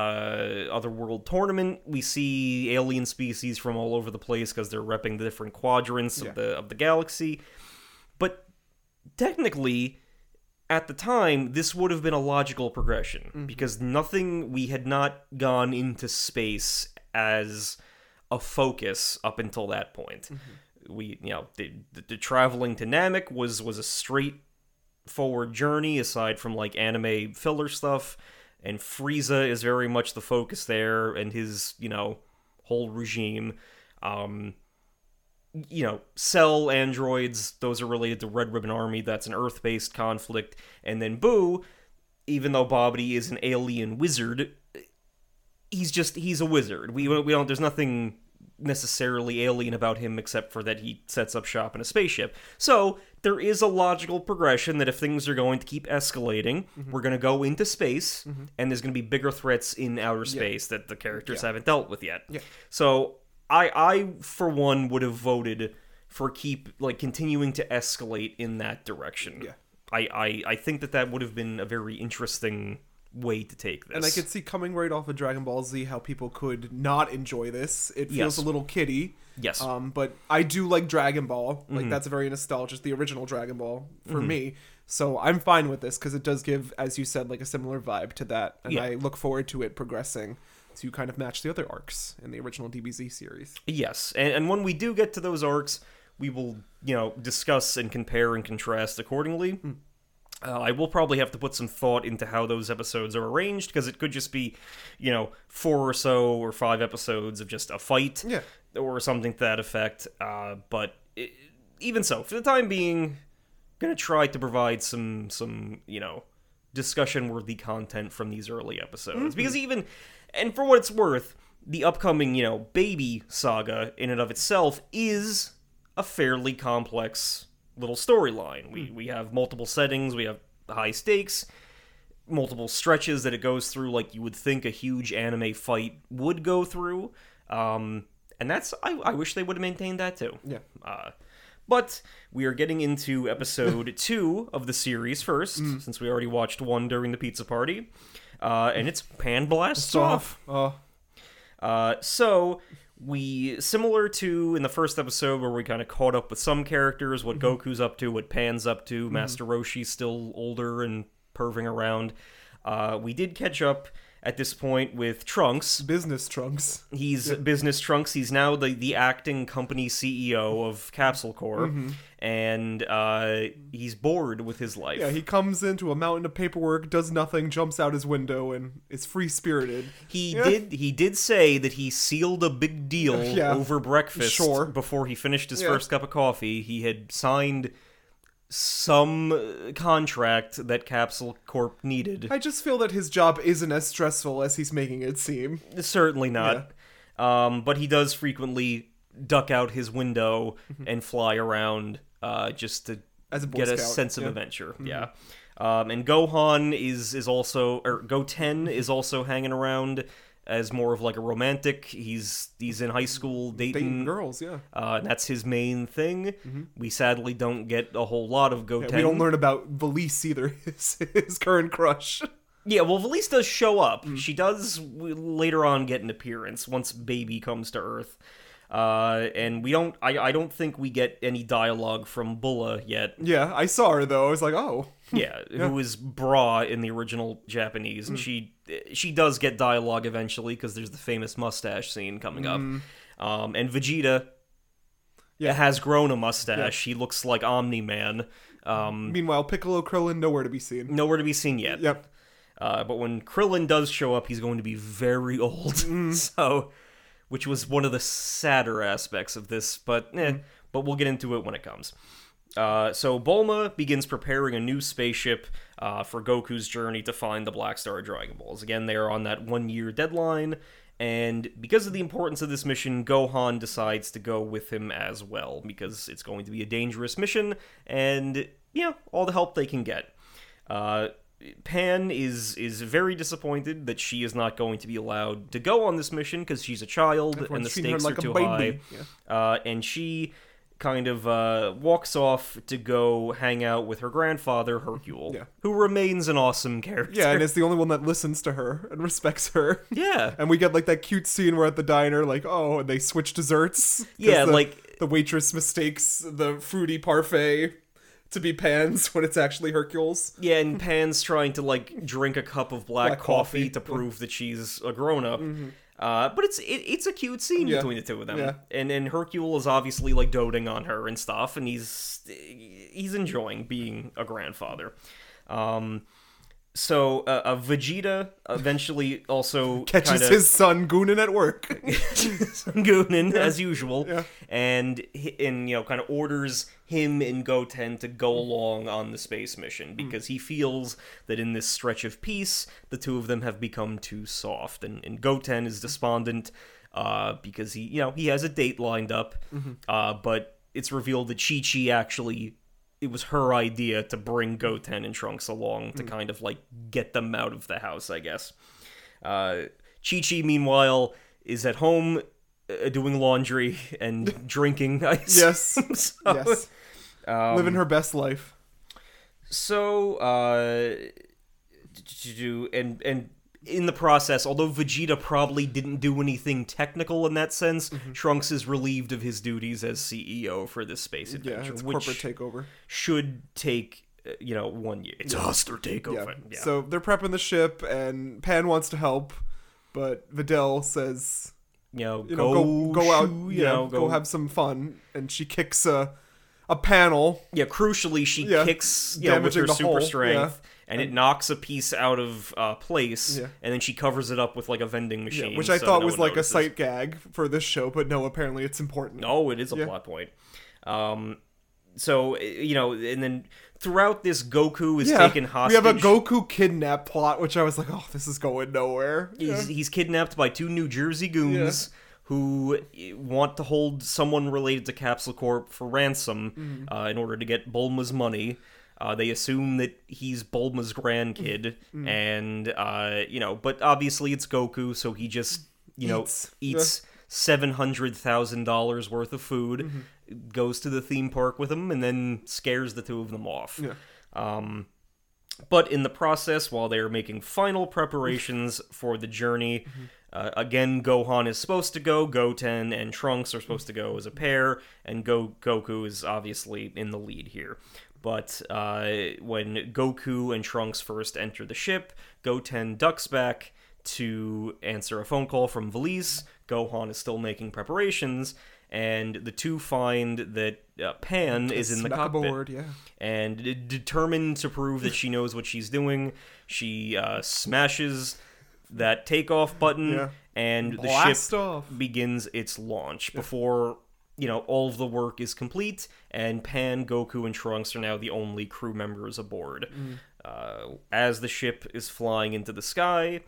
other world tournament, we see alien species from all over the place because they're repping the different quadrants Yeah. of the of the galaxy. But technically, at the time, this would have been a logical progression because nothing we had not gone into space as a focus up until that point. We, you know, the, the, the traveling to Namek was was a straightforward journey aside from like anime filler stuff and Frieza is very much the focus there and his, you know, whole regime. Um you know, Cell androids, those are related to Red Ribbon Army, that's an Earth-based conflict. And then Boo, even though Babidi is an alien wizard, he's just he's a wizard. We we don't there's nothing necessarily alien about him except for that he sets up shop in a spaceship. So there is a logical progression that if things are going to keep escalating, mm-hmm. we're going to go into space, mm-hmm. and there's going to be bigger threats in outer space that the characters Yeah. haven't dealt with yet. Yeah. So I I for one would have voted for keep like continuing to escalate in that direction. Yeah. I, I, I think that that would have been a very interesting way to take this. And I could see coming right off of Dragon Ball Z how people could not enjoy this. It feels Yes. a little kiddie. yes. Um, but I do like Dragon Ball. Mm-hmm. Like that's very nostalgic. The original Dragon Ball for me. So I'm fine with this because it does give, as you said, like a similar vibe to that, and Yeah. I look forward to it progressing to kind of match the other arcs in the original DBZ series. Yes, and, and when we do get to those arcs, we will, you know, discuss and compare and contrast accordingly. Uh, I will probably have to put some thought into how those episodes are arranged because it could just be, you know, four or so or five episodes of just a fight Yeah. or something to that effect. Uh, but i even so, for the time being, gonna try to provide some some you know discussion worthy content from these early episodes because even and for what it's worth, the upcoming you know baby saga in and of itself is a fairly complex little storyline. We we have multiple settings, we have high stakes multiple stretches that it goes through like you would think a huge anime fight would go through um and that's i, I wish they would have maintained that too Yeah. uh but we are getting into episode <laughs> two of the series first since we already watched one during the pizza party uh and it's pan blasts off. Oh, uh, so we similar to in the first episode where we kind of caught up with some characters, what Goku's up to, what Pan's up to, Master Roshi's still older and perving around. Uh, we did catch up at this point with Trunks. business trunks. He's business Trunks. He's now the the acting company CEO of Capsule Corp, and uh, he's bored with his life. Yeah, he comes into a mountain of paperwork, does nothing, jumps out his window, and is free spirited. He Yeah. did. He did say that he sealed a big deal <laughs> Yeah. over breakfast Sure. before he finished his Yeah. first cup of coffee. He had signed some contract that Capsule Corp needed. I just feel that his job isn't as stressful as he's making it seem. Certainly not. Um, but he does frequently duck out his window and fly around uh, just to Mm-hmm. A get a sense of yeah. Mm-hmm. adventure. Yeah. Um, and Gohan is is also or Goten is also hanging around as more of like a romantic. He's he's in high school dating, Dating girls, yeah. uh, and that's his main thing. We sadly don't get a whole lot of Goten. Yeah, we don't learn about Valese either, <laughs> his, his current crush. Yeah, well, Valese does show up. Mm. She does later on get an appearance once Baby comes to Earth. Uh, and we don't. I, I don't think we get any dialogue from Bulla yet. Yeah, I saw her though. I was like, oh. Yeah, <laughs> who is Bra in the original Japanese, Mm. and she she does get dialogue eventually because there's the famous mustache scene coming up. Um, and Vegeta Mm. Yeah. has grown a mustache. He looks like Omni Man. Um, Meanwhile, Piccolo Krillin nowhere to be seen. nowhere to be seen yet. Yep. Uh, but when Krillin does show up, he's going to be very <laughs> old. so, which was one of the sadder aspects of this. But eh, but we'll get into it when it comes. Uh, so Bulma begins preparing a new spaceship uh, for Goku's journey to find the Black Star Dragon Balls. Again, they are on that one-year deadline, and because of the importance of this mission, Gohan decides to go with him as well because it's going to be a dangerous mission, and yeah, all the help they can get. Uh, Pan is is very disappointed that she is not going to be allowed to go on this mission because she's a child and the Everyone's treating her stakes like are too baby. high. Yeah. Uh, and she kind of uh, walks off to go hang out with her grandfather Hercule, Yeah. who remains an awesome character. Yeah, and it's <laughs> the only one that listens to her and respects her. yeah, And we get like that cute scene where at the diner, like, oh, and they switch desserts. Yeah, the, like- the waitress mistakes the fruity parfait to be Pan's <laughs> when it's actually Hercule's. yeah. And Pan's trying to like drink a cup of black, Black coffee, coffee, to. Mm-hmm. prove that she's a grown up. Uh, but it's it, it's a cute scene Yeah. between the two of them, Yeah. and and Hercule is obviously like doting on her and stuff, and he's he's enjoying being a grandfather. Um, so uh, uh, Vegeta eventually also <laughs> Catches kinda, his son gooning at work. <laughs> Goonin as usual, Yeah. and and you know kind of orders him and Goten to go along on the space mission because he feels that in this stretch of peace, the two of them have become too soft, and and Goten is despondent uh, because he you know he has a date lined up, uh, but it's revealed that Chi Chi actually. It was her idea to bring Goten and Trunks along to kind of like get them out of the house, I guess. Uh, Chi Chi, meanwhile, is at home uh, doing laundry and <laughs> drinking ice. yes. <laughs> so, yes. um, Living her best life. so, uh, to do and and in the process, although Vegeta probably didn't do anything technical in that sense, Mm-hmm. Trunks is relieved of his duties as CEO for this space adventure. Yeah, it's which corporate takeover. should take uh, you know, one year. It's a hostile takeover. Yeah. So they're prepping the ship, and Pan wants to help, but Videl says, you know, you go, know, go, go out, shoo, you know, go, have some fun. And she kicks a, a panel. Yeah, crucially, she Yeah. kicks you know, with her super hull, strength, and it knocks a piece out of uh, place, Yeah. and then she covers it up with like a vending Yeah, machine, which I so thought no was like notices. a sight gag for this show, but no, apparently it's important. No, it is a Yeah. plot point. Um, so you know, and then throughout this, Goku is Yeah, taken hostage. we have a Goku kidnap plot, which I was like, oh, this is going nowhere. He's, he's kidnapped by two New Jersey goons who want to hold someone related to Capsule Corp for ransom Mm-hmm. uh, in order to get Bulma's money. Uh, they assume that he's Bulma's grandkid, Mm-hmm. and uh, you know, but obviously it's Goku, so he just you know Eats. seven hundred thousand dollars worth of food, Mm-hmm. goes to the theme park with him, and then scares the two of them off. Yeah. Um, but in the process, while they are making final preparations <laughs> for the journey, uh, again, Gohan is supposed to go, Goten and Trunks are supposed to go as a pair, and Go Goku is obviously in the lead here. But uh, when Goku and Trunks first enter the ship, Goten ducks back to answer a phone call from Valese. Gohan is still making preparations, and the two find that uh, Pan is in the cockpit aboard, yeah. and determined to prove that she knows what she's doing, she uh, smashes that takeoff button, Yeah. and the Blast ship off. begins its launch before you know all of the work is complete, and Pan, Goku, and Trunks are now the only crew members aboard. Mm. Uh, as the ship is flying into the sky,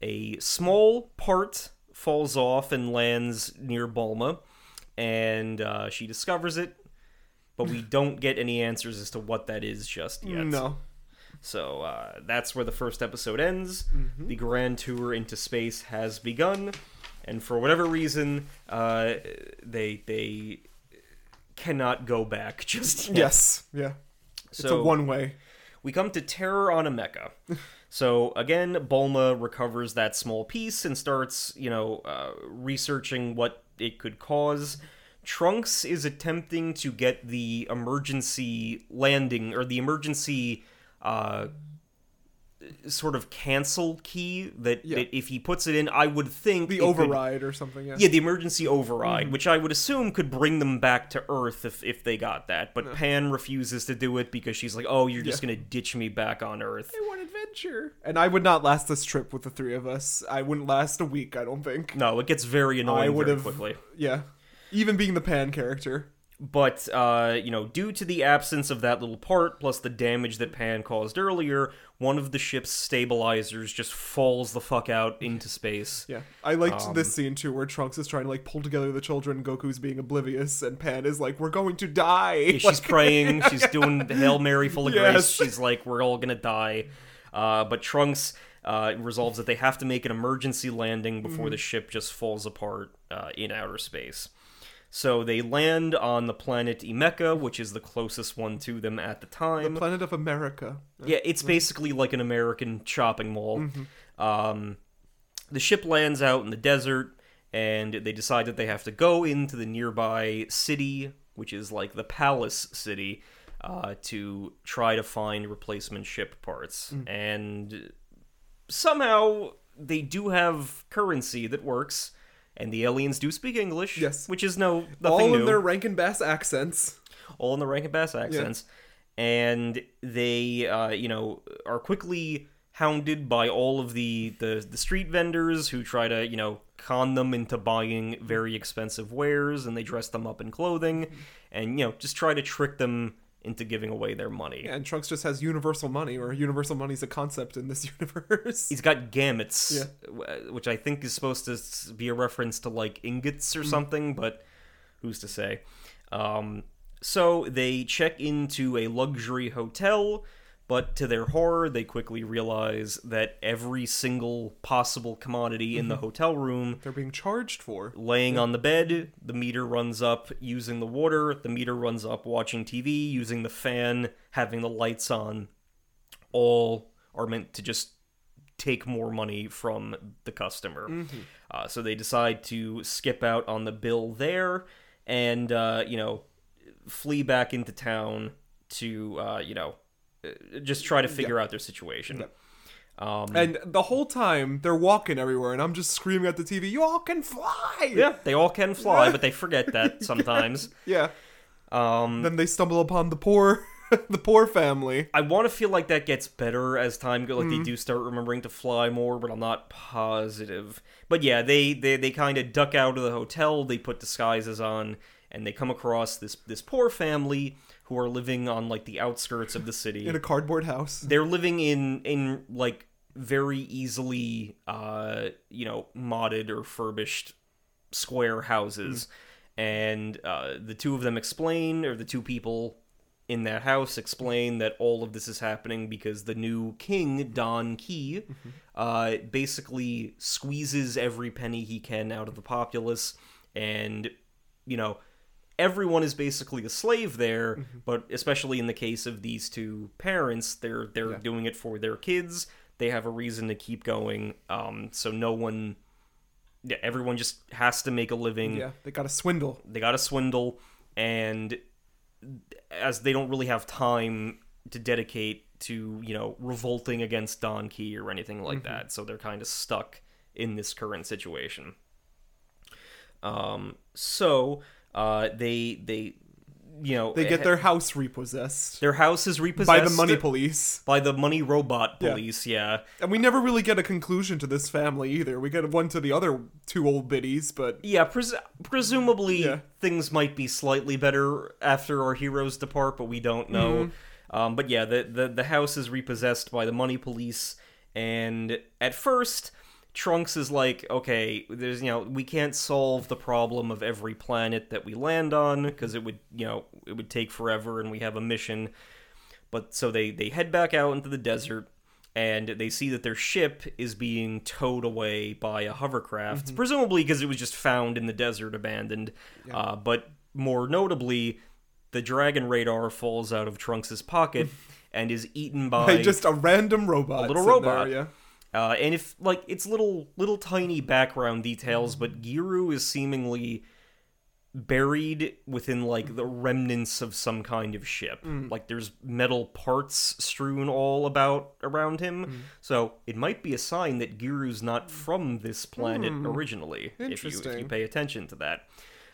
a small part falls off and lands near Bulma, and uh, she discovers it. But we <laughs> don't get any answers as to what that is just yet. No. So uh, that's where the first episode ends. Mm-hmm. The grand tour into space has begun, and for whatever reason, uh, they they cannot go back <laughs> just yet. Yes. Yeah. It's a one way. we come to Terror on Imecka. <laughs> so again, Bulma recovers that small piece and starts, you know, uh, researching what it could cause. Trunks is attempting to get the emergency landing or the emergency uh, sort of cancel key that, Yeah. that if he puts it in, I would think The it could- override or something, yeah. yeah, the emergency override, hmm. which I would assume could bring them back to Earth if, if they got that. But Pan refuses to do it because she's like, oh, you're just Yeah. going to ditch me back on Earth. I want adventure. And I would not last this trip with the three of us. I wouldn't last a week, I don't think. No, it gets very I annoying would very have quickly. Yeah. Even being the pan character. But, uh, you know, due to the absence of that little part, plus the damage that Pan caused earlier, one of the ship's stabilizers just falls the fuck out into space. Yeah. I liked Um, this scene too where Trunks is trying to like pull together the children, Goku's being oblivious, and Pan is like, We're going to die. Yeah, she's <laughs> praying. <laughs> She's doing the Hail Mary full of Yes. grace. She's like, we're all gonna die. Uh, but Trunks uh, resolves that they have to make an emergency landing before the ship just falls apart uh, in outer space. So they land on the planet Imecka, which is the closest one to them at the time. the planet of America. Yeah, it's basically like an American shopping mall. Mm-hmm. Um, the ship lands out in the desert, and they decide that they have to go into the nearby city, which is like the Palace City, uh, to try to find replacement ship parts. Mm. And somehow they do have currency that works. And the aliens do speak English, Yes. which is no All new in their Rankin Bass accents. all in the Rankin Bass accents, and they, uh, you know, are quickly hounded by all of the, the the street vendors who try to, you know, con them into buying very expensive wares, and they dress them up in clothing, and you know, just try to trick them into giving away their money. And Trunks just has universal money, or universal money's a concept in this <laughs> universe. He's got gamuts, w- which I think is supposed to be a reference to like ingots or something, but who's to say? Um, so they check into a luxury hotel, but to their horror, they quickly realize that every single possible commodity in the hotel room They're being charged for. laying on the bed, the meter runs up using the water, the meter runs up watching TV, using the fan, having the lights on, all are meant to just take more money from the customer. Uh, so they decide to skip out on the bill there and, uh, you know, flee back into town to, uh, you know, just try to figure out their situation. Um, And the whole time they're walking everywhere, and I'm just screaming at the TV, "You all can fly!" yeah, they all can fly, but they forget that <laughs> sometimes. yeah. Um, Then they stumble upon the poor, <laughs> the poor family. I want to feel like that gets better as time goes. Like Mm-hmm. they do start remembering to fly more, but I'm not positive. But yeah, they they, they kind of duck out of the hotel. They put disguises on, and they come across this this poor family who are living on like the outskirts of the city. in a cardboard house. They're living in in like very easily uh you know modded or furbished square houses and uh the two of them explain or the two people in that house explain that all of this is happening because the new king Don Kee uh basically squeezes every penny he can out of the populace and you know everyone is basically a slave there but especially in the case of these two parents they're they're Yeah. doing it for their kids they have a reason to keep going um so no one yeah everyone just has to make a living Yeah, they gotta swindle. they got to swindle and as they don't really have time to dedicate to you know revolting against Don Kee or anything like Mm-hmm. that so they're kind of stuck in this current situation um so uh they they you know They get their house repossessed their house is repossessed by the money police. by the money robot Yeah. police yeah, And we never really get a conclusion to this family either. We get one to the other two old biddies, but Yeah, pres- presumably Yeah. things might be slightly better after our heroes depart, but we don't know. Mm-hmm. Um, but yeah, the, the the house is repossessed by the money police, and at first, Trunks is like, okay, there's you know we can't solve the problem of every planet that we land on because it would you know it would take forever, and we have a mission. But so they they head back out into the desert and they see that their ship is being towed away by a hovercraft, presumably because it was just found in the desert abandoned. Uh, but more notably, the dragon radar falls out of Trunks' pocket <laughs> and is eaten by by just a random robot. A little robot. There, yeah. Uh, and if like it's little little tiny background details, but Giru is seemingly buried within like the remnants of some kind of ship. Mm. Like there's metal parts strewn all about around him. Mm. So it might be a sign that Giru's not from this planet hmm. originally. If you if you pay attention to that.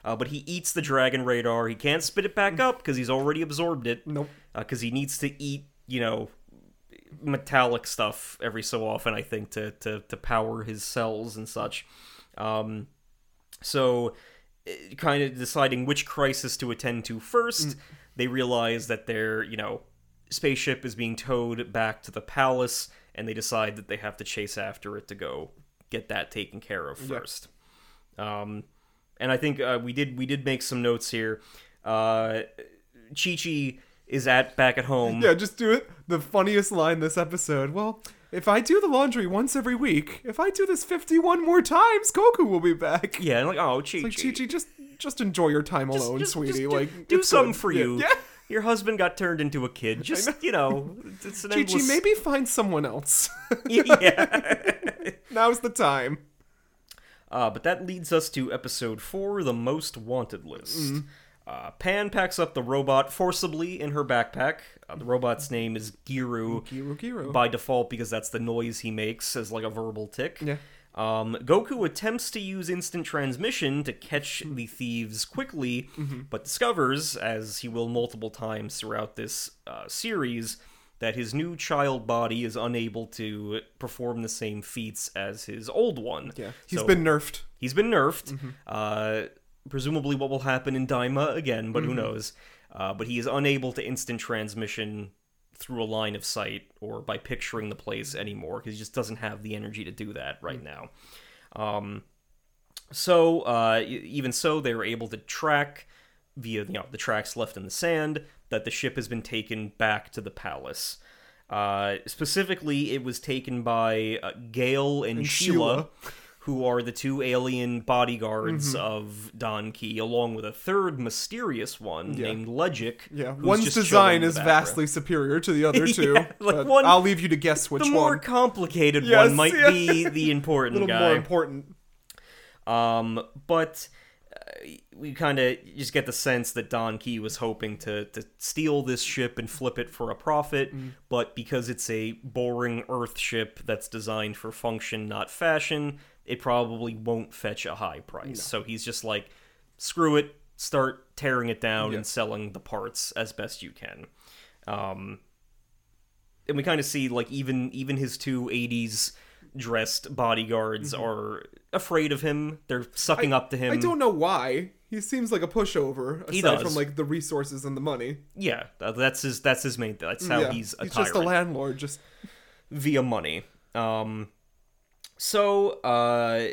Uh, but he eats the dragon radar. He can't spit it back mm. up because he's already absorbed it. Nope. Uh, because he needs to eat, you know, metallic stuff every so often, I think, to to, to power his cells and such. Um, so, kind of deciding which crisis to attend to first, they realize that their you know spaceship is being towed back to the palace, and they decide that they have to chase after it to go get that taken care of first. Um, and I think uh, we did we did make some notes here. Uh, Chi Chi is at back at home. Yeah, just do it. The funniest line this episode. Well, if I do the laundry once every week, if I do this 51 more times, Goku will be back. Yeah, and like oh, Chi Like, Chi, Chi Chi, just just enjoy your time just- alone, just- sweetie. just do- like, do something good. for Yeah, you. Yeah. Your husband got turned into a kid. Just you know, it's <laughs> an Chi Chi, maybe find someone else. <laughs> yeah. <laughs> Now's the time. Uh, but that leads us to episode four, the most wanted list. Uh, Pan packs up the robot forcibly in her backpack. Uh, the robot's name is Giru Kiru Kiru. by default because that's the noise he makes as like a verbal tick. Yeah. Um, Goku attempts to use instant transmission to catch the thieves quickly, but discovers, as he will multiple times throughout this uh, series, that his new child body is unable to perform the same feats as his old one. Yeah. He's So- been nerfed. He's been nerfed. Uh, presumably, what will happen in Daima again, but who knows? Uh, but he is unable to instant transmission through a line of sight or by picturing the place anymore because he just doesn't have the energy to do that right now. Um, so, uh, even so, they were able to track via you know the tracks left in the sand that the ship has been taken back to the palace. Uh, specifically, it was taken by uh, Gale and, And Sheila, Sheila. Who are the two alien bodyguards of Don Kee, along with a third mysterious one Yeah. named Ledgic. Yeah. One's design is vastly superior to the other <laughs> two. Yeah, like one- I'll leave you to guess which one. The more complicated Yes, one might yeah. be the <laughs> important A little guy. more important. Um, but uh, we kind of just get the sense that Don Kee was hoping to to steal this ship and flip it for a profit, but because it's a boring Earth ship that's designed for function, not fashion, it probably won't fetch a high price. So he's just like, screw it, start tearing it down Yeah. and selling the parts as best you can. Um, and we kind of see like even even his two 80s dressed bodyguards are afraid of him they're sucking up to him Mm-hmm. I don't know why. He seems like a pushover aside He does. from like the resources and the money. yeah that's his that's his main that's how yeah. he's a he's tyrant just a landlord. Just via money um so uh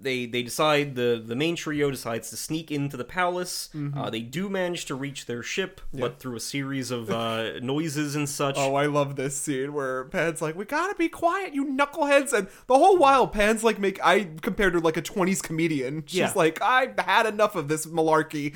they they decide the the main trio decides to sneak into the palace Mm-hmm. uh, they do manage to reach their ship but through a series of uh <laughs> noises and such oh, I love this scene where Pan's like, "We gotta be quiet, you knuckleheads!" And the whole while, Pan's like, "Make I compared her like a '20s comedian." She's Yeah. like, "I've had enough of this malarkey."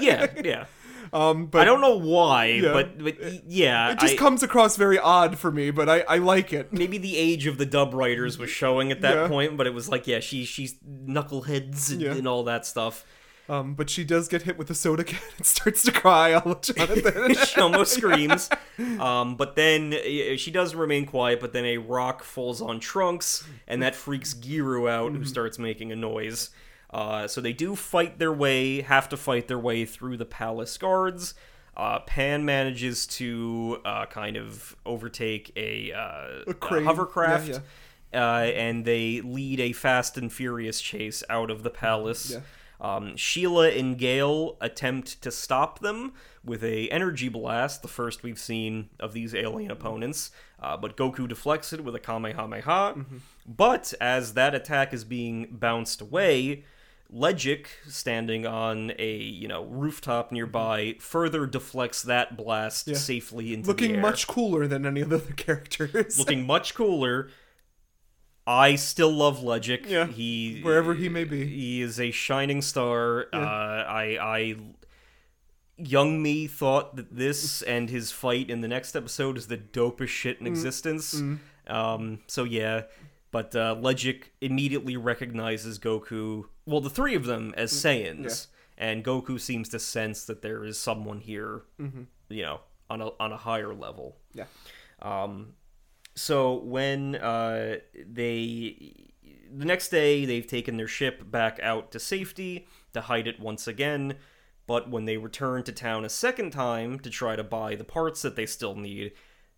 yeah <laughs> yeah um, but I don't know why, Yeah. but but yeah, It just I- comes across very odd for me, but I, I like it. maybe the age of the dub writers was showing at that Yeah. point, but it was like, yeah, she she's knuckleheads and, Yeah. and all that stuff. Um, but she does get hit with a soda can and <laughs> starts to cry. I'll Jonathan. <laughs> she almost <laughs> screams. Um, but then she does remain quiet, but then a rock falls on Trunks, and that freaks Giru out, Mm-hmm. who starts making a noise. Uh, so they do fight their way, have to fight their way through the palace guards. Uh, Pan manages to uh, kind of overtake a, uh, a crane. hovercraft. Yeah, Uh, and they lead a fast and furious chase out of the palace. Yeah. Um, Sheila and Gale attempt to stop them with a energy blast, the first we've seen of these alien opponents. Uh, but Goku deflects it with a Kamehameha. But as that attack is being bounced away, Ledgic, standing on a you know rooftop nearby, further deflects that blast Yeah. safely into the Looking air much cooler than any of the other <laughs> characters. looking much cooler. I still love Ledgic. Yeah, he wherever he may be. he is a shining star. Yeah. Uh, I, I, young me thought that this and his fight in the next episode is the dopest shit Mm. in existence. Um, so yeah, but uh, Ledgic immediately recognizes Goku. Well, the three of them as Saiyans, and Goku seems to sense that there is someone here. You know, on a on a higher level. yeah. Um, so when uh, they the next day they've taken their ship back out to safety to hide it once again. But when they return to town a second time to try to buy the parts that they still need,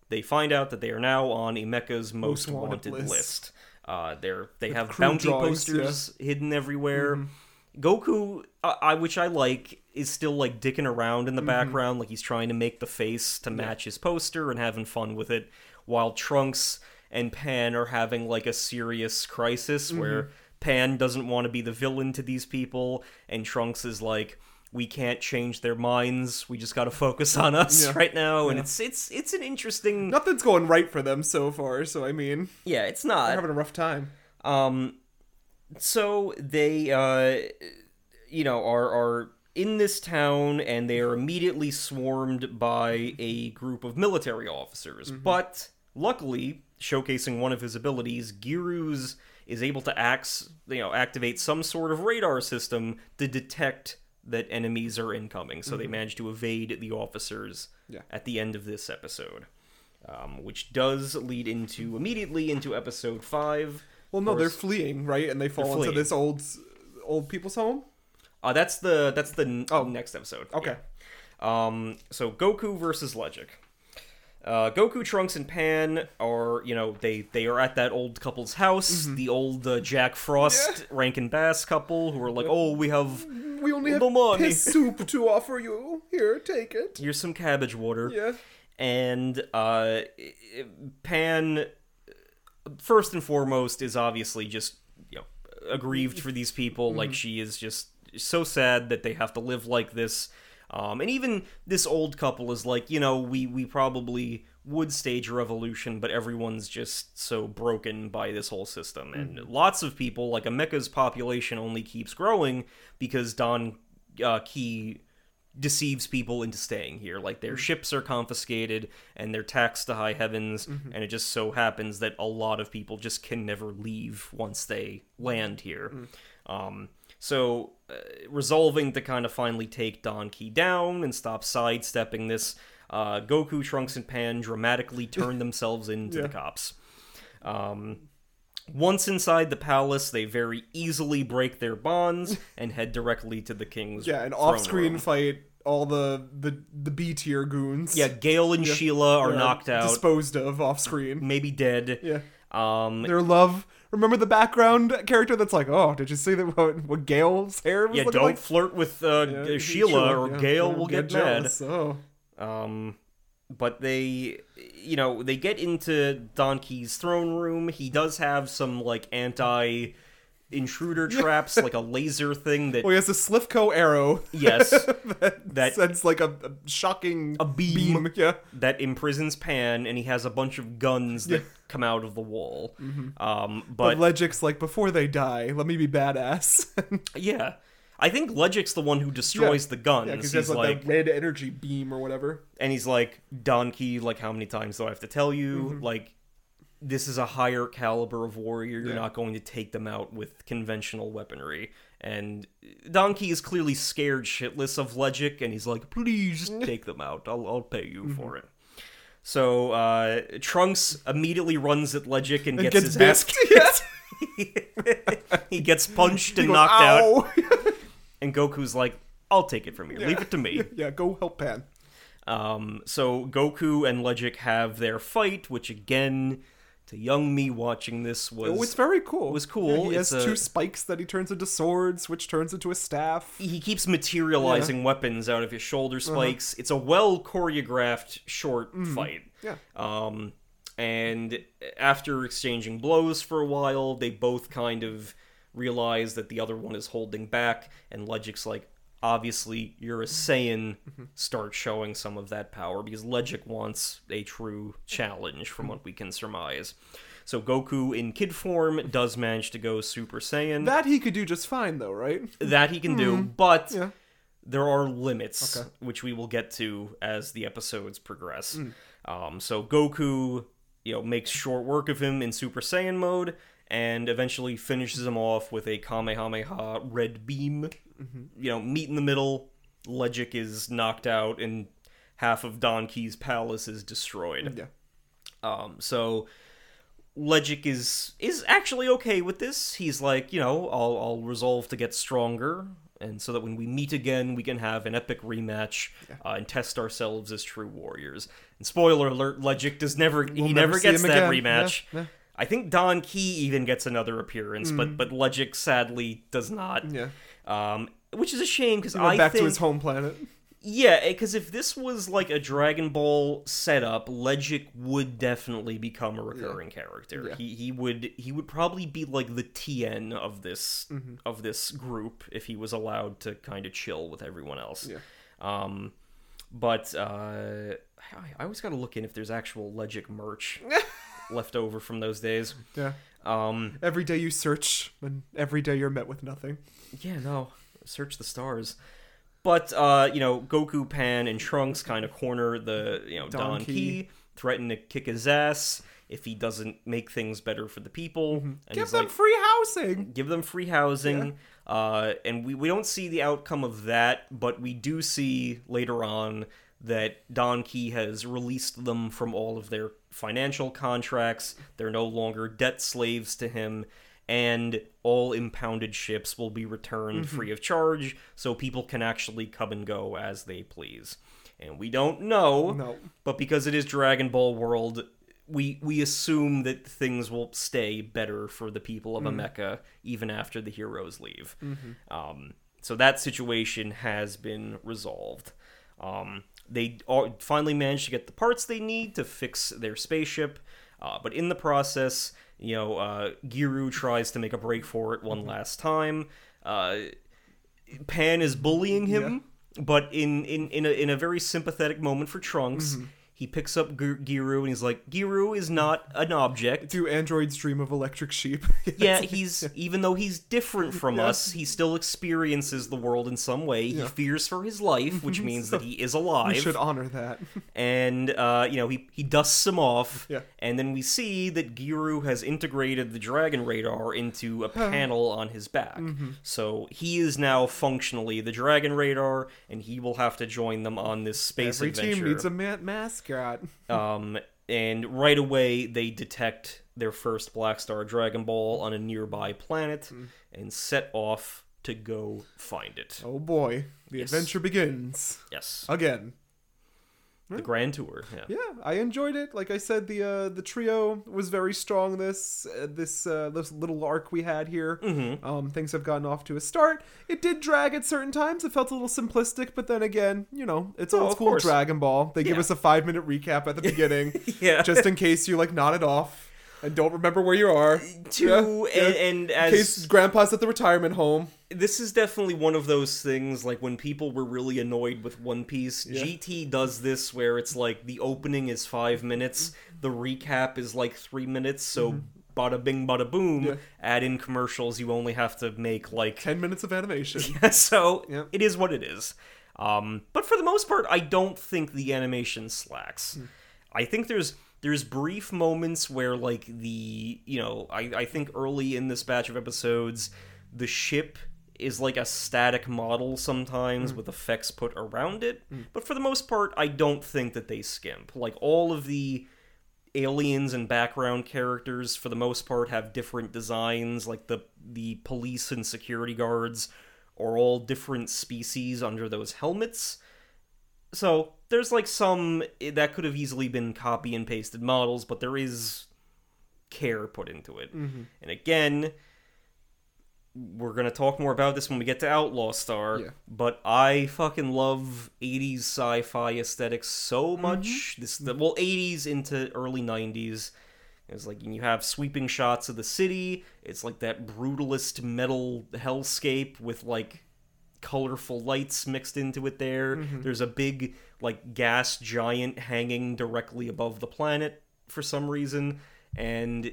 they find out that they are now on Imecka's most, Most wanted wanted, list. list. Uh, they're they have crew bounty drawings, posters hidden everywhere. Goku, uh, I which I like, is still like dicking around in the background, like he's trying to make the face to match his poster and having fun with it, while Trunks and Pan are having like a serious crisis where Pan doesn't want to be the villain to these people, and Trunks is like, "We can't change their minds. We just got to focus on us Yeah. right now." And it's it's it's an interesting. Nothing's going right for them so far, so I mean, Yeah, it's they're not. having a rough time. Um, so they, uh, you know, are are in this town, and they are immediately swarmed by a group of military officers. But luckily, showcasing one of his abilities, Giru's is able to act, you know, activate some sort of radar system to detect that enemies are incoming. So they manage to evade the officers Yeah. at the end of this episode. Um, which does lead into immediately into episode five. Well, no, they're fleeing, right? And they fall into fleeing. this old old people's home. Uh, that's the that's the n- Oh. next episode. Okay. Yeah. Um. So Goku versus Ledgic. Uh, Goku, Trunks, and Pan are you know they they are at that old couple's house, Mm-hmm. the old uh, Jack Frost, Rankin Bass couple who are like, oh, we have We only have money. piss soup to offer you. Here, take it. here's some cabbage water. Yeah. and uh, Pan, first and foremost, is obviously just you know aggrieved for these people. Like she is just so sad that they have to live like this. Um, and even this old couple is like, you know, we we probably would stage a revolution, but everyone's just so broken by this whole system, and lots of people, like Imecka's population, only keeps growing because Don uh, Key deceives people into staying here. Like their ships are confiscated and they're taxed to high heavens, and it just so happens that a lot of people just can never leave once they land here. Um, so uh, resolving to kind of finally take Don Kee down and stop sidestepping this, uh, Goku, Trunks, and Pan dramatically turn <laughs> themselves into Yeah. the cops. Um, once inside the palace, they very easily break their bonds <laughs> and head directly to the king's Yeah, an off-screen room. fight. All the the the B tier goons. Yeah, Gale and Sheila are Yeah, knocked out, disposed of off screen. maybe dead. Yeah, Um, their love. Remember the background character that's like, oh, did you see that what, what Gale's hair was yeah, don't like? flirt with uh, Yeah, Sheila, or yeah, yeah, will get, mad. jealous. Oh. Um, but they, you know, they get into Don Kee's throne room. He does have some like anti intruder traps, like a laser thing that Well, he has a Slivko arrow yes, <laughs> that, That- sends like a, a shocking a beam, Yeah, that imprisons Pan, and he has a bunch of guns that come out of the wall. Um, but but Ledgic's like, before they die, let me be badass. <laughs> yeah, I think Ledgic's the one who destroys the guns. yeah, because he's he has like, like, that red energy beam or whatever. and he's like, Don Kee, like, how many times do I have to tell you? Mm-hmm. Like, this is a higher caliber of warrior. You're Yeah. not going to take them out with conventional weaponry. And Don Kee is clearly scared shitless of Ledgic, and he's like, please <laughs> take them out. I'll, I'll pay you Mm-hmm. for it. So, uh, Trunks immediately runs at Ledgic and, gets, gets his ass bit. <laughs> Yeah. <laughs> he gets punched and goes, knocked out, and Goku's like, I'll take it from you. Leave it to me. yeah, go help Pan. Um, so Goku and Ledgic have their fight, which again, to young me watching this was Oh, it's very cool. It was cool. Yeah, he It's has a- two spikes that he turns into swords, which turns into a staff. he keeps materializing weapons out of his Uh-huh. shoulder spikes. It's a well choreographed short fight. Mm-hmm. Yeah. Um, and after exchanging blows for a while, they both kind of realize that the other one is holding back, and Ledgic's like, obviously, you're a Saiyan, Mm-hmm. start showing some of that power, because Ledgic wants a true challenge, from Mm-hmm. what we can surmise. So Goku in kid form does manage to go Super Saiyan. That he could do just fine, though, right? That he can do, but Yeah. there are limits, Okay. which we will get to as the episodes progress. Mm. Um, so Goku, you know, makes short work of him in Super Saiyan mode, and eventually finishes him off with a Kamehameha red beam. Mm-hmm. You know, meet in the middle. Ledgic is knocked out, and half of Don Kee's palace is destroyed. Yeah. Um, so Ledgic is is actually okay with this. He's like, you know, I'll I'll resolve to get stronger, and so that when we meet again, we can have an epic rematch uh, and test ourselves as true warriors. And spoiler alert: Ledgic does never he We'll never, never gets that again. rematch. Yeah, yeah. I think Don Kee even gets another appearance, but Mm. but Ledgic sadly does not. Yeah. Um, which is a shame because I back think to his home planet. yeah, because if this was like a Dragon Ball setup, Ledgic would definitely become a recurring character. Yeah. He he would he would probably be like the TN of this Mm-hmm. of this group if he was allowed to kind of chill with everyone else. Yeah. Um, but uh, I, I always got to look in if there's actual Ledgic merch <laughs> left over from those days. Yeah. Um, Every day you search, and every day you're met with nothing. Yeah, no. Search the stars. But uh, you know, Goku, Pan, and Trunks kind of corner the you know Don Don, Key. Threaten to kick his ass if he doesn't make things better for the people. And Mm-hmm. Give them like, free housing. give them free housing. Uh, and we, we don't see the outcome of that, but we do see later on that Don Kee has released them from all of their financial contracts. They're no longer debt slaves to him, and all impounded ships will be returned free of charge, so people can actually come and go as they please. And we don't know, No. but because it is Dragon Ball World, we we assume that things will stay better for the people of Imecka even after the heroes leave. Um, so that situation has been resolved. Um, they finally manage to get the parts they need to fix their spaceship, uh, but in the process, you know, uh, Giru tries to make a break for it one last time. Uh, Pan is bullying him, but in in in a, in a very sympathetic moment for Trunks, he picks up G- Giru and he's like, Giru is not an object. Do androids dream of electric sheep? <laughs> Yeah, he's even though he's different from Yeah. us, he still experiences the world in some way. He fears for his life, which <laughs> means that he is alive. we should honor that. <laughs> and uh, you know he he dusts him off, Yeah. and then we see that Giru has integrated the dragon radar into a panel on his back. Mm-hmm. So he is now functionally the dragon radar, and he will have to join them on this space Every adventure. team needs a ma- mascot. <laughs> um, and right away they detect their first Black Star Dragon Ball on a nearby planet Mm. and set off to go find it. Oh boy, the Yes. adventure begins Yes, again. The Grand Tour. Yeah. Yeah, I enjoyed it. Like I said, the uh, the trio was very strong. This uh, this uh, this little arc we had here. Mhm. Um, things have gotten off to a start. It did drag at certain times. It felt a little simplistic, but then again, you know, it's Oh, old school course. Dragon Ball. They give us a five minute recap at the <laughs> beginning, Yeah. just in case you like nodded off and don't remember where you are. to Yeah, and, yeah. and In as case Grandpa's at the retirement home. this is definitely one of those things like when people were really annoyed with One Piece, Yeah. GT does this where it's like the opening is five minutes, the recap is like three minutes, so bada bing bada boom, Yeah. add in commercials, you only have to make like Ten minutes of animation. <laughs> so Yeah. it is what it is. Um, but for the most part, I don't think the animation slacks. I think there's there's brief moments where like the you know I, I think early in this batch of episodes the ship is like a static model sometimes hmm. with effects put around it. Hmm. But for the most part i don't think that they skimp. Like all of the aliens and background characters for the most part have different designs. Like the the police and security guards are all different species under those helmets so there's like some eh, that could have easily been copy and pasted models but there is care put into it mm-hmm. and again we're gonna talk more about this when we get to Outlaw Star, Yeah. but I fucking love '80s sci-fi aesthetics so mm-hmm. much. This the mm-hmm. well '80s into early '90s. It's like you have sweeping shots of the city. It's like that brutalist metal hellscape with like colorful lights mixed into it there. There's a big like gas giant hanging directly above the planet for some reason and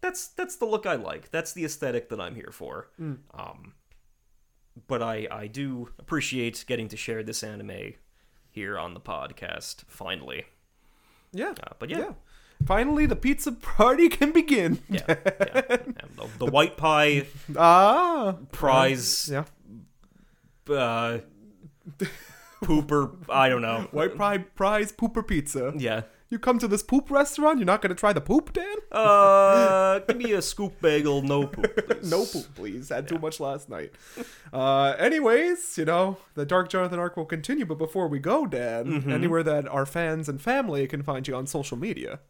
that's that's the look I like. That's the aesthetic that I'm here for. Um but I I do appreciate getting to share this anime here on the podcast finally. Yeah. Uh, but yeah. yeah. Finally, the pizza party can begin. Yeah, <laughs> yeah. The, the white pie Ah. prize Yeah. Uh pooper I don't know. <laughs> White Pride Prize Pooper Pizza. Yeah. You come to this poop restaurant, you're not going to try the poop, Dan? Uh <laughs> give me a scoop bagel, no poop. <laughs> please. No poop, please. Had too much last night. Uh, anyways, you know, the Dark Jonathan arc will continue, but before we go, Dan, Mm-hmm. anywhere that our fans and family can find you on social media.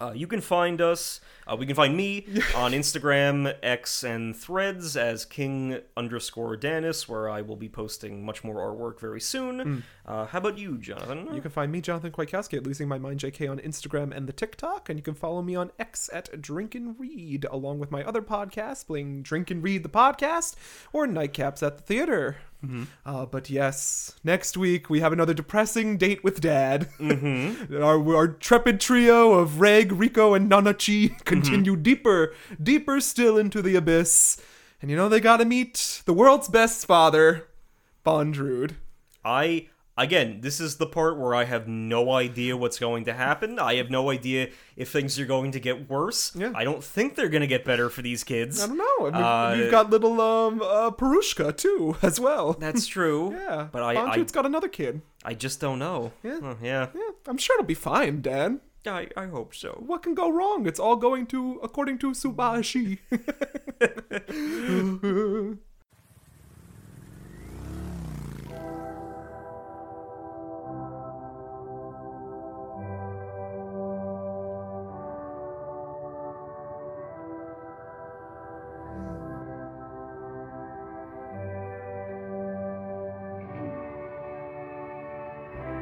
Uh, you can find us. Uh, we can find me <laughs> on Instagram, X, and Threads as King underscore Danis, where I will be posting much more artwork very soon. Uh, how about you, Jonathan? Mm. You can find me, Jonathan Kwiatkowski, at Losing My Mind JK on Instagram and the TikTok, and you can follow me on X at Drink and Read, along with my other podcasts, playing Drink and Read the podcast or Nightcaps at the Theater. Uh, but yes, next week we have another depressing date with Dad. <laughs> our, our trepid trio of Reg, Riko, and Nanachi <laughs> continue deeper, deeper still into the abyss. And you know they gotta meet the world's best father, Bondrewd. I again, this is the part where I have no idea what's going to happen. I have no idea if things are going to get worse. Yeah. I don't think they're going to get better for these kids. I don't know. I mean, Uh, we've got little um uh, Prushka too <laughs> as well. That's true. <laughs> yeah, but I, I, Bondrewd's got another kid. I just don't know. Yeah. Uh, yeah. Yeah, I'm sure it'll be fine, Dan. I, I hope so. What can go wrong? It's all going to according to Subashi. <laughs> <laughs>